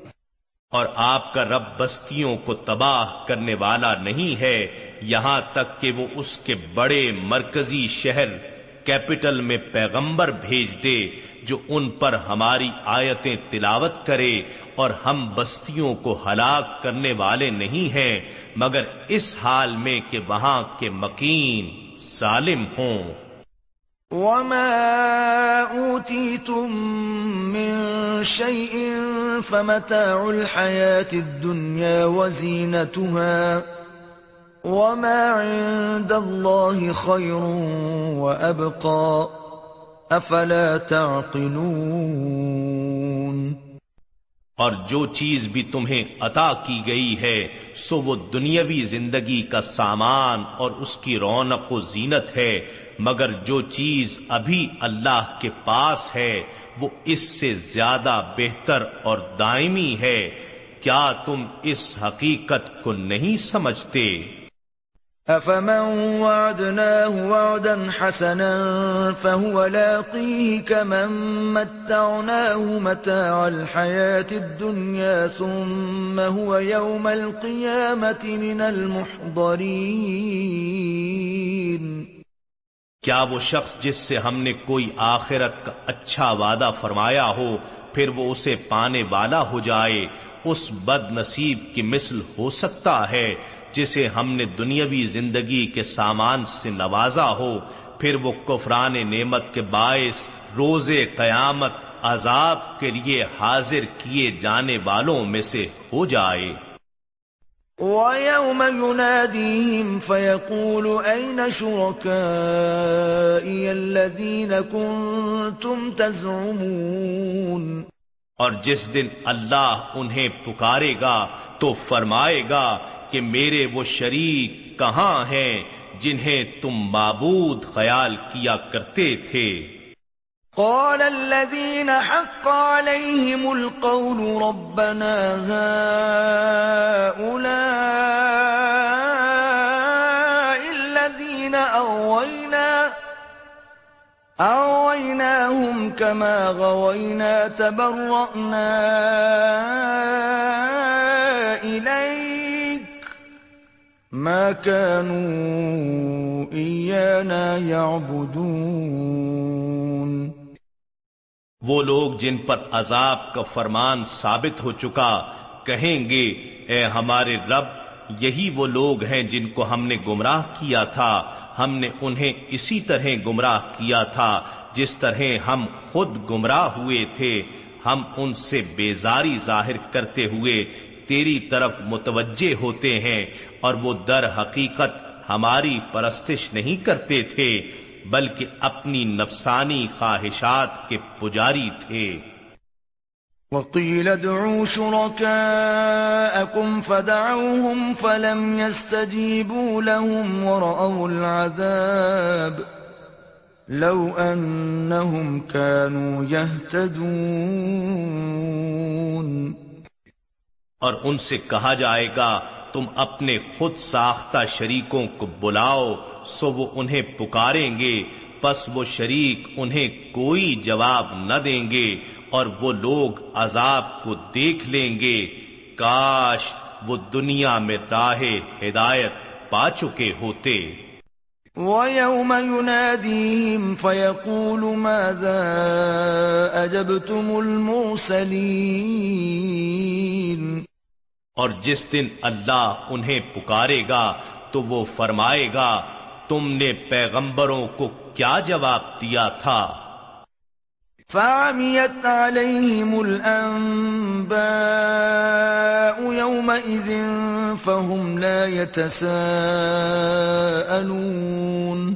اور آپ کا رب بستیوں کو تباہ کرنے والا نہیں ہے، یہاں تک کہ وہ اس کے بڑے مرکزی شہر کیپٹل میں پیغمبر بھیج دے جو ان پر ہماری آیتیں تلاوت کرے اور ہم بستیوں کو ہلاک کرنے والے نہیں ہیں، مگر اس حال میں کہ وہاں کے مکین ظالم ہوں۔ وما أوتيتم من شيء فمتاع الحياة الدنيا وزينتها وما عند الله خير وأبقى أفلا تعقلون اور جو چیز بھی تمہیں عطا کی گئی ہے، سو وہ دنیاوی زندگی کا سامان اور اس کی رونق و زینت ہے۔ مگر جو چیز ابھی اللہ کے پاس ہے، وہ اس سے زیادہ بہتر اور دائمی ہے۔ کیا تم اس حقیقت کو نہیں سمجھتے؟ أفمن وعدناه وعدا حسنا فهو لاقيه كمن متعناه متاع الحياة الدنيا ثم هو يوم القيامة من المحضرين کیا وہ شخص جس سے ہم نے کوئی آخرت کا اچھا وعدہ فرمایا ہو، پھر وہ اسے پانے والا ہو جائے، اس بد نصیب کی مثل ہو سکتا ہے۔ جسے ہم نے دنیاوی زندگی کے سامان سے نوازا ہو پھر وہ کفران نعمت کے باعث روز قیامت عذاب کے لیے حاضر کیے جانے والوں میں سے ہو جائے۔ وَيَوْمَ يُنَادِيهِمْ فَيَقُولُ أَيْنَ شُرَكَائِيَ الَّذِينَ كُنْتُمْ تَزْعُمُونَ؟ اور جس دن اللہ انہیں پکارے گا تو فرمائے گا کہ میرے وہ شریک کہاں ہیں جنہیں تم معبود خیال کیا کرتے تھے؟ قال الذين حق عليهم القول ربنا هؤلاء الذين أغوينا، أغويناهم كما غوينا تبرأنا إليك ما كانوا إيانا يعبدون۔ وہ لوگ جن پر عذاب کا فرمان ثابت ہو چکا، کہیں گے، اے ہمارے رب، یہی وہ لوگ ہیں جن کو ہم نے گمراہ کیا تھا۔ ہم نے انہیں اسی طرح گمراہ کیا تھا جس طرح ہم خود گمراہ ہوئے تھے۔ ہم ان سے بیزاری ظاہر کرتے ہوئے تیری طرف متوجہ ہوتے ہیں اور وہ در حقیقت ہماری پرستش نہیں کرتے تھے، بلکہ اپنی نفسانی خواہشات کے پجاری تھے۔ وقيل ادعوا شركاءكم فدعوهم فلم يستجيبوا لهم ورأوا العذاب لو أنهم كانوا يهتدون اور ان سے کہا جائے گا، تم اپنے خود ساختہ شریکوں کو بلاؤ، سو وہ انہیں پکاریں گے۔ پس وہ شریک انہیں کوئی جواب نہ دیں گے اور وہ لوگ عذاب کو دیکھ لیں گے۔ کاش وہ دنیا میں راہ ہدایت پا چکے ہوتے۔ وَيَوْمَ يُنَادِيهِمْ فَيَقُولُ مَاذَا أَجَبْتُمُ الْمُرْسَلِينَ اور جس دن اللہ انہیں پکارے گا تو وہ فرمائے گا تم نے پیغمبروں کو کیا جواب دیا تھا؟ فعميت عليهم الأنباء يومئذ فهم لا يتساءلون۔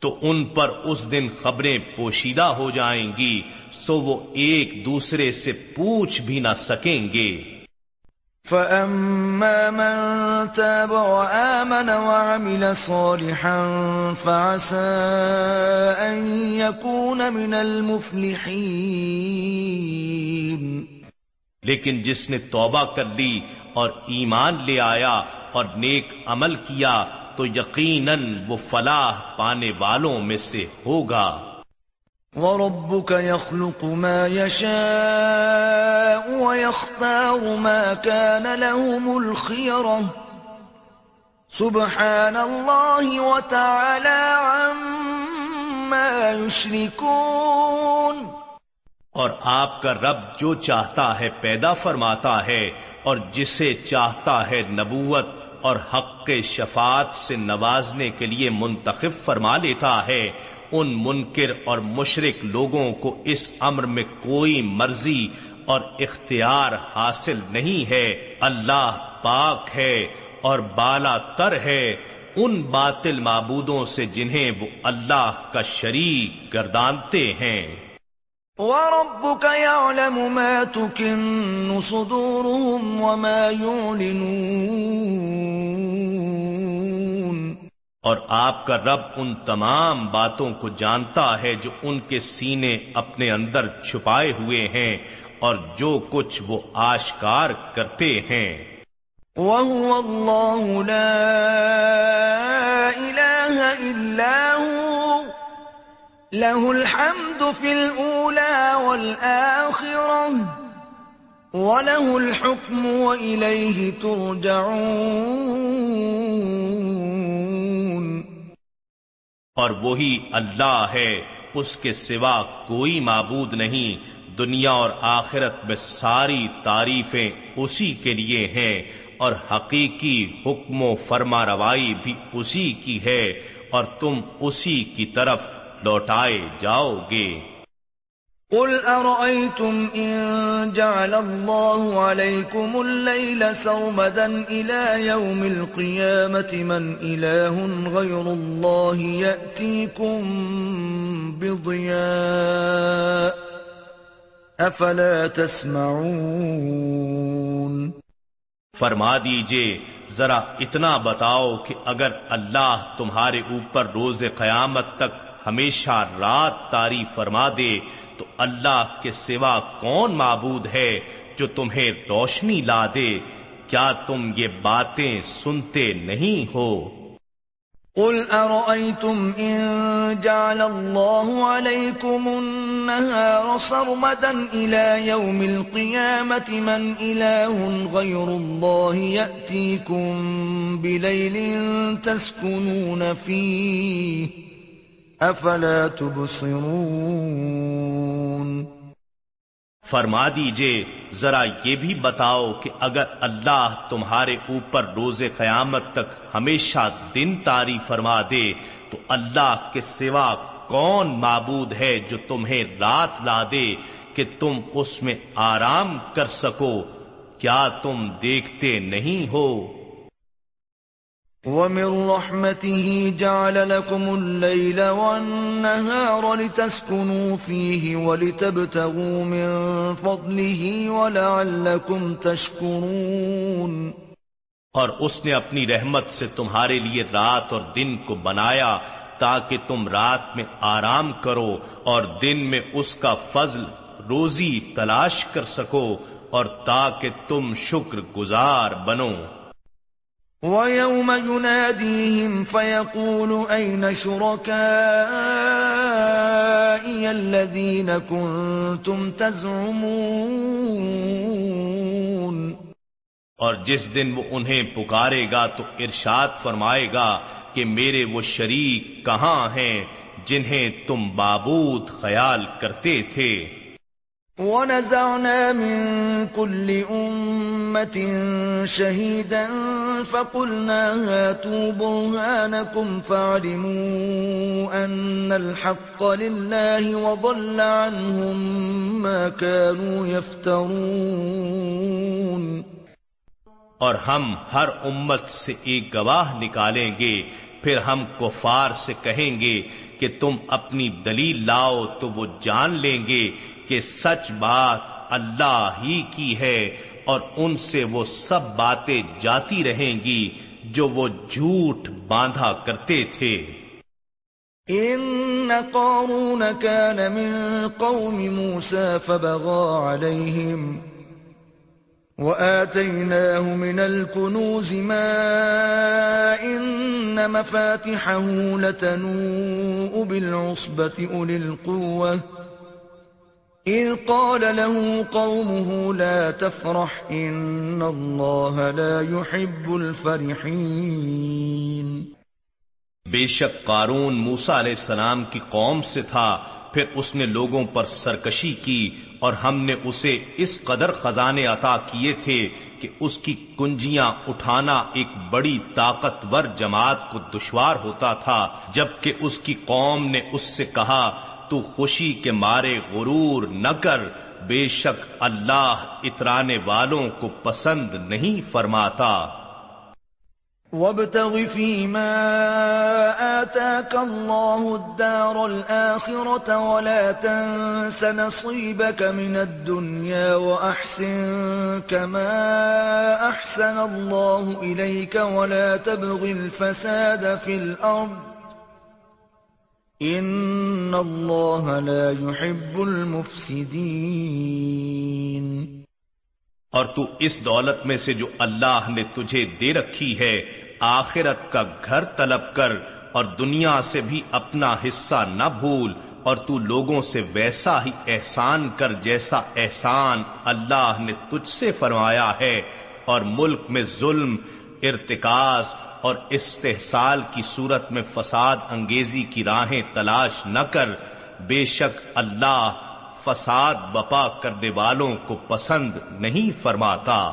تو ان پر اس دن خبریں پوشیدہ ہو جائیں گی سو وہ ایک دوسرے سے پوچھ بھی نہ سکیں گے۔ فَأَمَّا مَن تَابَ وَآمَنَ وَعَمِلَ صَالِحًا فَعَسَىٰ أَن يَكُونَ مِنَ الْمُفْلِحِينَ لیکن جس نے توبہ کر لی اور ایمان لے آیا اور نیک عمل کیا تو یقیناً وہ فلاح پانے والوں میں سے ہوگا۔ وَرَبُّكَ يَخْلُقُ مَا يَشَاءُ وَيَخْتَارُ مَا كَانَ لَهُمُ الْخِيَرَةُ سُبْحَانَ اللَّهِ وَتَعَالَى عَمَّا يُشْرِكُونَ اور آپ کا رب جو چاہتا ہے پیدا فرماتا ہے اور جسے چاہتا ہے نبوت اور حق کے شفاعت سے نوازنے کے لیے منتخب فرما لیتا ہے۔ ان منکر اور مشرق لوگوں کو اس امر میں کوئی مرضی اور اختیار حاصل نہیں ہے۔ اللہ پاک ہے اور بالا تر ہے۔ ان باطل معبودوں سے جنہیں وہ اللہ کا شریک گردانتے ہیں۔ وَرَبُّكَ يَعْلَمُ مَا تُكِنُّ صُدُورُهُمْ وَمَا يُعْلِنُونَ۔ اور آپ کا رب ان تمام باتوں کو جانتا ہے جو ان کے سینے اپنے اندر چھپائے ہوئے ہیں اور جو کچھ وہ آشکار کرتے ہیں۔ وَهُوَ اللَّهُ لَا إِلَٰهَ إِلَّا هُوَ۔ لَهُ الْحَمْدُ فِي الْأُولَى وَالْآخِرَةِ وَلَهُ الْحُكْمُ وَإِلَيْهِ تُرْجَعُونَ. اور وہی اللہ ہے، اس کے سوا کوئی معبود نہیں، دنیا اور آخرت میں ساری تعریفیں اسی کے لیے ہیں، اور حقیقی حکم و فرما روائی بھی اسی کی ہے، اور تم اسی کی طرف لوٹائے جاؤ گے۔ قل أرأيتم إن جعل الله عليكم الليل سرمدا إلى يوم القيامة من إله غير الله يأتيكم بضياء أفلا تسمعون۔ فرما دیجیے ذرا اتنا بتاؤ کہ اگر اللہ تمہارے اوپر روز قیامت تک ہمیشہ رات تاری فرما دے تو اللہ کے سوا کون معبود ہے جو تمہیں روشنی لا دے؟ کیا تم یہ باتیں سنتے نہیں ہو؟ قل أرأيتم إن جعل الله عليكم النهار صرمدا إلى يوم القيامة من إله غير الله يأتيكم بليل تسكنون فيه أفلا تبصرون فرما دیجیے، ذرا یہ بھی بتاؤ کہ اگر اللہ تمہارے اوپر روز قیامت تک ہمیشہ دن تاری فرما دے، تو اللہ کے سوا کون معبود ہے جو تمہیں رات لا دے کہ تم اس میں آرام کر سکو؟ کیا تم دیکھتے نہیں ہو؟ ومن رحمته جعل لكم الليل والنهار لتسكنوا فيه ولتبتغوا من فضله ولعلكم تشكرون اور اس نے اپنی رحمت سے تمہارے لیے رات اور دن کو بنایا تاکہ تم رات میں آرام کرو اور دن میں اس کا فضل روزی تلاش کر سکو اور تاکہ تم شکر گزار بنو۔ وَيَوْمَ يُنَادِيهِمْ فَيَقُولُ أَيْنَ شُرَكَائِيَ الَّذِينَ كُنْتُمْ تَزْعُمُونَ اور جس دن وہ انہیں پکارے گا تو ارشاد فرمائے گا کہ میرے وہ شریک کہاں ہیں جنہیں تم بابود خیال کرتے تھے۔ وَنَزَعْنَا مِن كُلِّ أُمَّةٍ شَهِيدًا فَقُلْنَا هَاتُوا بُرْهَانَكُمْ فَعَلِمُوا أَنَّ الْحَقَّ لِلَّهِ وَضَلَّ عَنْهُمْ مَا كَانُوا يَفْتَرُونَ. اور ہم ہر امت سے ایک گواہ نکالیں گے پھر ہم کفار سے کہیں گے کہ تم اپنی دلیل لاؤ تو وہ جان لیں گے کہ سچ بات اللہ ہی کی ہے اور ان سے وہ سب باتیں جاتی رہیں گی جو وہ جھوٹ باندھا کرتے تھے۔ ان قارون كان من قوم موسى فبغى عليهم وآتيناه من الكنوز ما إن مفاتحه لتنوء بالعصبة أولي القوة. إذ قال له قومه لا تفرح، إن الله لا يحب الفرحين. بے شک قارون موسیٰ علیہ السلام کی قوم سے تھا پھر اس نے لوگوں پر سرکشی کی اور ہم نے اسے اس قدر خزانے عطا کیے تھے کہ اس کی کنجیاں اٹھانا ایک بڑی طاقتور جماعت کو دشوار ہوتا تھا، جبکہ اس کی قوم نے اس سے کہا، تو خوشی کے مارے غرور نہ کر، بے شک اللہ اترانے والوں کو پسند نہیں فرماتا۔ وابتغ فيما آتاك الله الدار الآخرة ولا تنس نصيبك من الدنيا وأحسن كما أحسن الله إليك ولا تبغ الفساد في الأرض. إن الله لا يحب المفسدين. اور تو اس دولت میں سے جو اللہ نے تجھے دے رکھی ہے آخرت کا گھر طلب کر اور دنیا سے بھی اپنا حصہ نہ بھول اور تو لوگوں سے ویسا ہی احسان کر جیسا احسان اللہ نے تجھ سے فرمایا ہے اور ملک میں ظلم، ارتکاز اور استحصال کی صورت میں فساد انگیزی کی راہیں تلاش نہ کر، بے شک اللہ فساد بپا کرنے والوں کو پسند نہیں فرماتا۔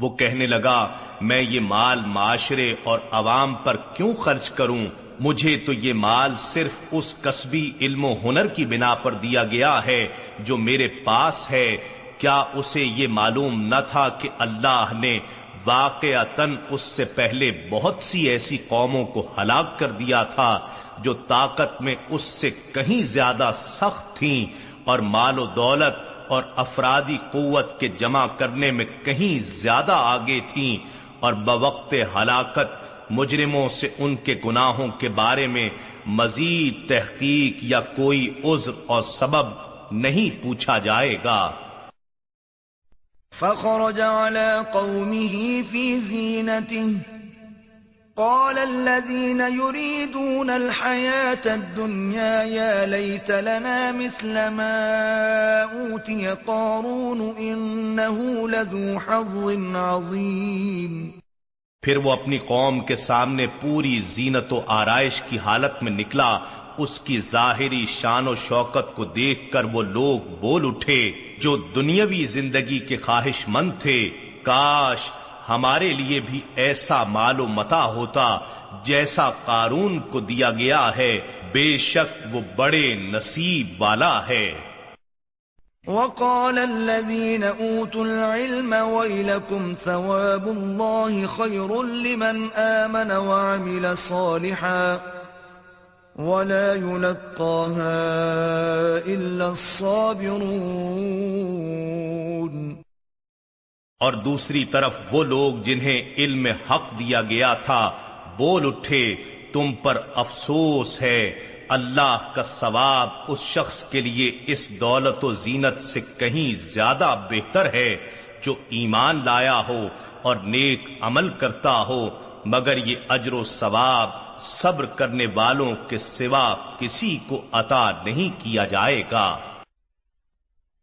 وہ کہنے لگا، میں یہ مال معاشرے اور عوام پر کیوں خرچ کروں؟ مجھے تو یہ مال صرف اس قصبی علم و ہنر کی بنا پر دیا گیا ہے جو میرے پاس ہے۔ کیا اسے یہ معلوم نہ تھا کہ اللہ نے واقع اس سے پہلے بہت سی ایسی قوموں کو ہلاک کر دیا تھا جو طاقت میں اس سے کہیں زیادہ سخت تھیں اور مال و دولت اور افرادی قوت کے جمع کرنے میں کہیں زیادہ آگے تھیں اور بوقت ہلاکت مجرموں سے ان کے گناہوں کے بارے میں مزید تحقیق یا کوئی عذر اور سبب نہیں پوچھا جائے گا۔ فخرج على قومه في زينته قال الذين يريدون الحياة الدنيا يا ليت لنا مثل ما أوتي قارون إنه لذو حظ عظيم. پھر وہ اپنی قوم کے سامنے پوری زینت و آرائش کی حالت میں نکلا، اس کی ظاہری شان و شوکت کو دیکھ کر وہ لوگ بول اٹھے جو دنیاوی زندگی کے خواہش مند تھے۔ کاش ہمارے لیے بھی ایسا مال و متا ہوتا جیسا قارون کو دیا گیا ہے۔ بے شک وہ بڑے نصیب والا ہے۔ وقال الذين اوتوا العلم ويلكم ثواب الله خير لمن آمن وعمل صالحا ولا يلقاها إلا الصابرون۔ اور دوسری طرف وہ لوگ جنہیں علم حق دیا گیا تھا، بول اٹھے، تم پر افسوس ہے، اللہ کا ثواب اس شخص کے لیے اس دولت و زینت سے کہیں زیادہ بہتر ہے جو ایمان لایا ہو اور نیک عمل کرتا ہو، مگر یہ اجر و ثواب صبر کرنے والوں کے سوا کسی کو عطا نہیں کیا جائے گا۔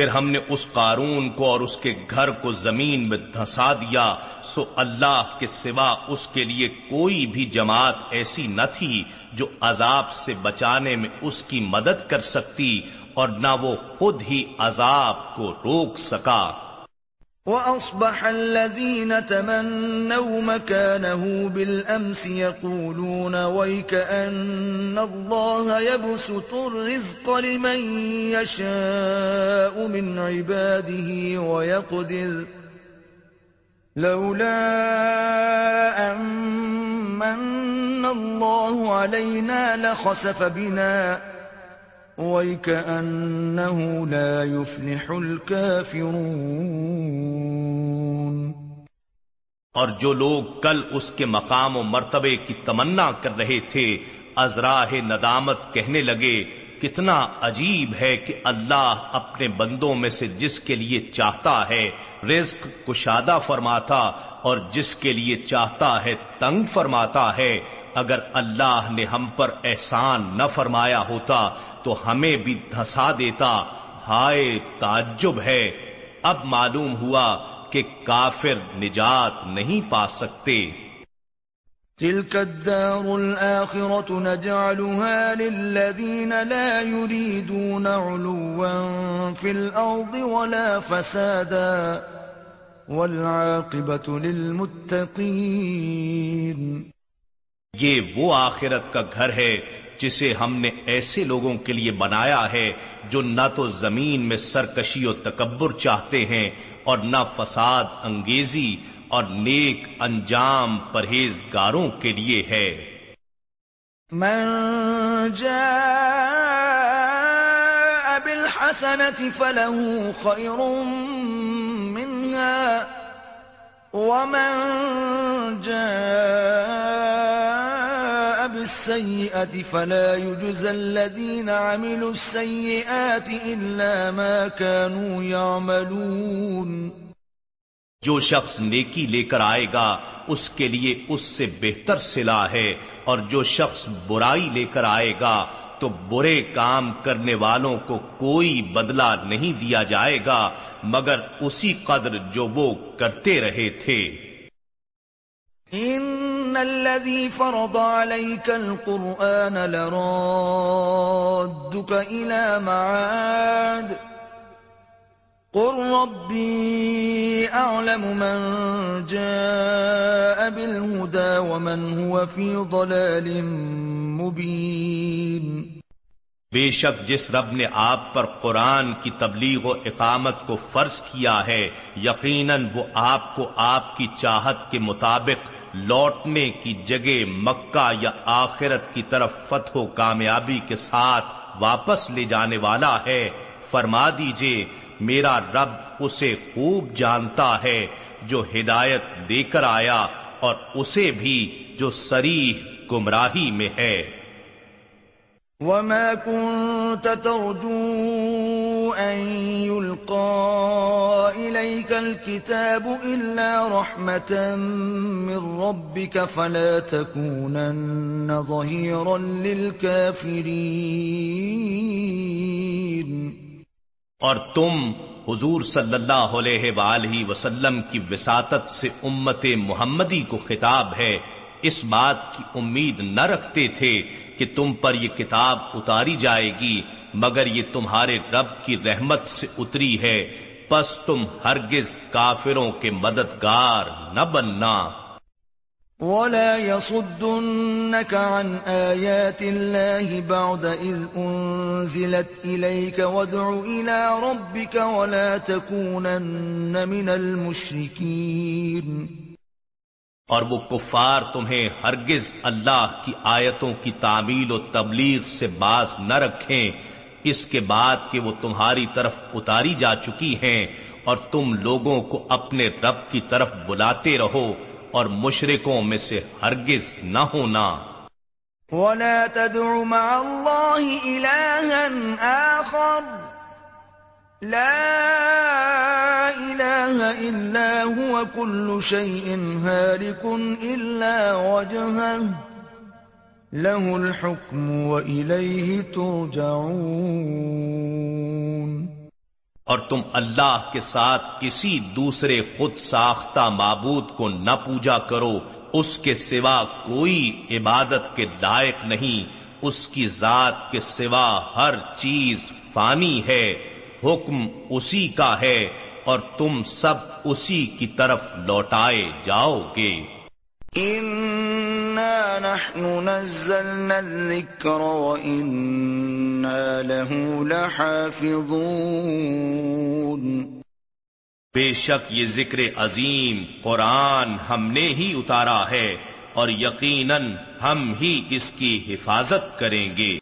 پھر ہم نے اس قارون کو اور اس کے گھر کو زمین میں دھسا دیا، سو اللہ کے سوا اس کے لیے کوئی بھی جماعت ایسی نہ تھی جو عذاب سے بچانے میں اس کی مدد کر سکتی اور نہ وہ خود ہی عذاب کو روک سکا۔ وأصبح الذين تمنوا مكانه بالأمس يقولون ويك أن الله يبسط الرزق لمن يشاء من عباده ويقدر لولا أمن الله علينا لخسف بنا وَيْكَأَنَّهُ لَا يُفْلِحُ الْكَافِرُونَ اور جو لوگ کل اس کے مقام و مرتبے کی تمنا کر رہے تھے، ازراہ ندامت کہنے لگے، کتنا عجیب ہے کہ اللہ اپنے بندوں میں سے جس کے لیے چاہتا ہے رزق کشادہ فرماتا اور جس کے لیے چاہتا ہے تنگ فرماتا ہے اگر اللہ نے ہم پر احسان نہ فرمایا ہوتا تو ہمیں بھی دھسا دیتا۔ ہائے، تعجب ہے۔ اب معلوم ہوا کہ کافر نجات نہیں پا سکتے۔ تلك الدار الآخرة نجعلها للذين لا يريدون علوا في الأرض ولا فسادا والعاقبة للمتقين یہ وہ آخرت کا گھر ہے جسے ہم نے ایسے لوگوں کے لیے بنایا ہے جو نہ تو زمین میں سرکشی و تکبر چاہتے ہیں اور نہ فساد، انگیزی اور نیک انجام پرہیزگاروں کے لیے ہے۔ من جاء بالحسنة فله خير منها، ومن جاء بالسيئة فلا يجزى الذين عملوا السيئات إلا ما كانوا يعملون. جو شخص نیکی لے کر آئے گا، اس کے لیے اس سے بہتر صلاح ہے، اور جو شخص برائی لے کر آئے گا، تو برے کام کرنے والوں کو کوئی بدلہ نہیں دیا جائے گا، مگر اسی قدر جو وہ کرتے رہے تھے۔ ان الذي فرض عليك القرآن لرادك الى معاد قل ربي اعلم من جاء بالهدى ومن هو في ضلال مبين بے شک جس رب نے آپ پر قرآن کی تبلیغ و اقامت کو فرض کیا ہے، یقیناً وہ آپ کو آپ کی چاہت کے مطابق لوٹنے کی جگہ مکہ یا آخرت کی طرف فتح و کامیابی کے ساتھ واپس لے جانے والا ہے۔ فرما دیجیے، میرا رب اسے خوب جانتا ہے جو ہدایت دے کر آیا اور اسے بھی جو سریح گمراہی میں ہے۔ وما كنت ترجو أن يلقى إليك الكتاب إلا رحمة من ربك فلا تكونن ظهيرا للكافرين اور تم حضور صلی اللہ علیہ وآلہ وسلم کی وساطت سے امت محمدی کو خطاب ہے اس بات کی امید نہ رکھتے تھے کہ تم پر یہ کتاب اتاری جائے گی، مگر یہ تمہارے رب کی رحمت سے اتری ہے۔ پس تم ہرگز کافروں کے مددگار نہ بننا۔ ولا يصدنك عن آيات الله بعد إذ أنزلت إليك وادع إلى ربك ولا تكونن من المشركين اور وہ کفار تمہیں ہرگز اللہ کی آیتوں کی تعمیل و تبلیغ سے باز نہ رکھیں۔ اس کے بعد کہ وہ تمہاری طرف اتاری جا چکی ہیں اور تم لوگوں کو اپنے رب کی طرف بلاتے رہو اور مشرکوں میں سے ہرگز نہ ہونا۔ ولا تدع مع الله إلها آخر۔ لا إله إلا هو كل شيء هالك إلا وجهه. له الحكم وإليه ترجعون. اور تم اللہ کے ساتھ کسی دوسرے خود ساختہ معبود کو نہ پوجا کرو، اس کے سوا کوئی عبادت کے لائق نہیں، اس کی ذات کے سوا ہر چیز فانی ہے۔ حکم اسی کا ہے اور تم سب اسی کی طرف لوٹائے جاؤ گے۔ نحن نزلنا وإنا له لحافظون۔ بے شک یہ ذکر عظیم قرآن ہم نے ہی اتارا ہے اور یقیناً ہم ہی اس کی حفاظت کریں گے۔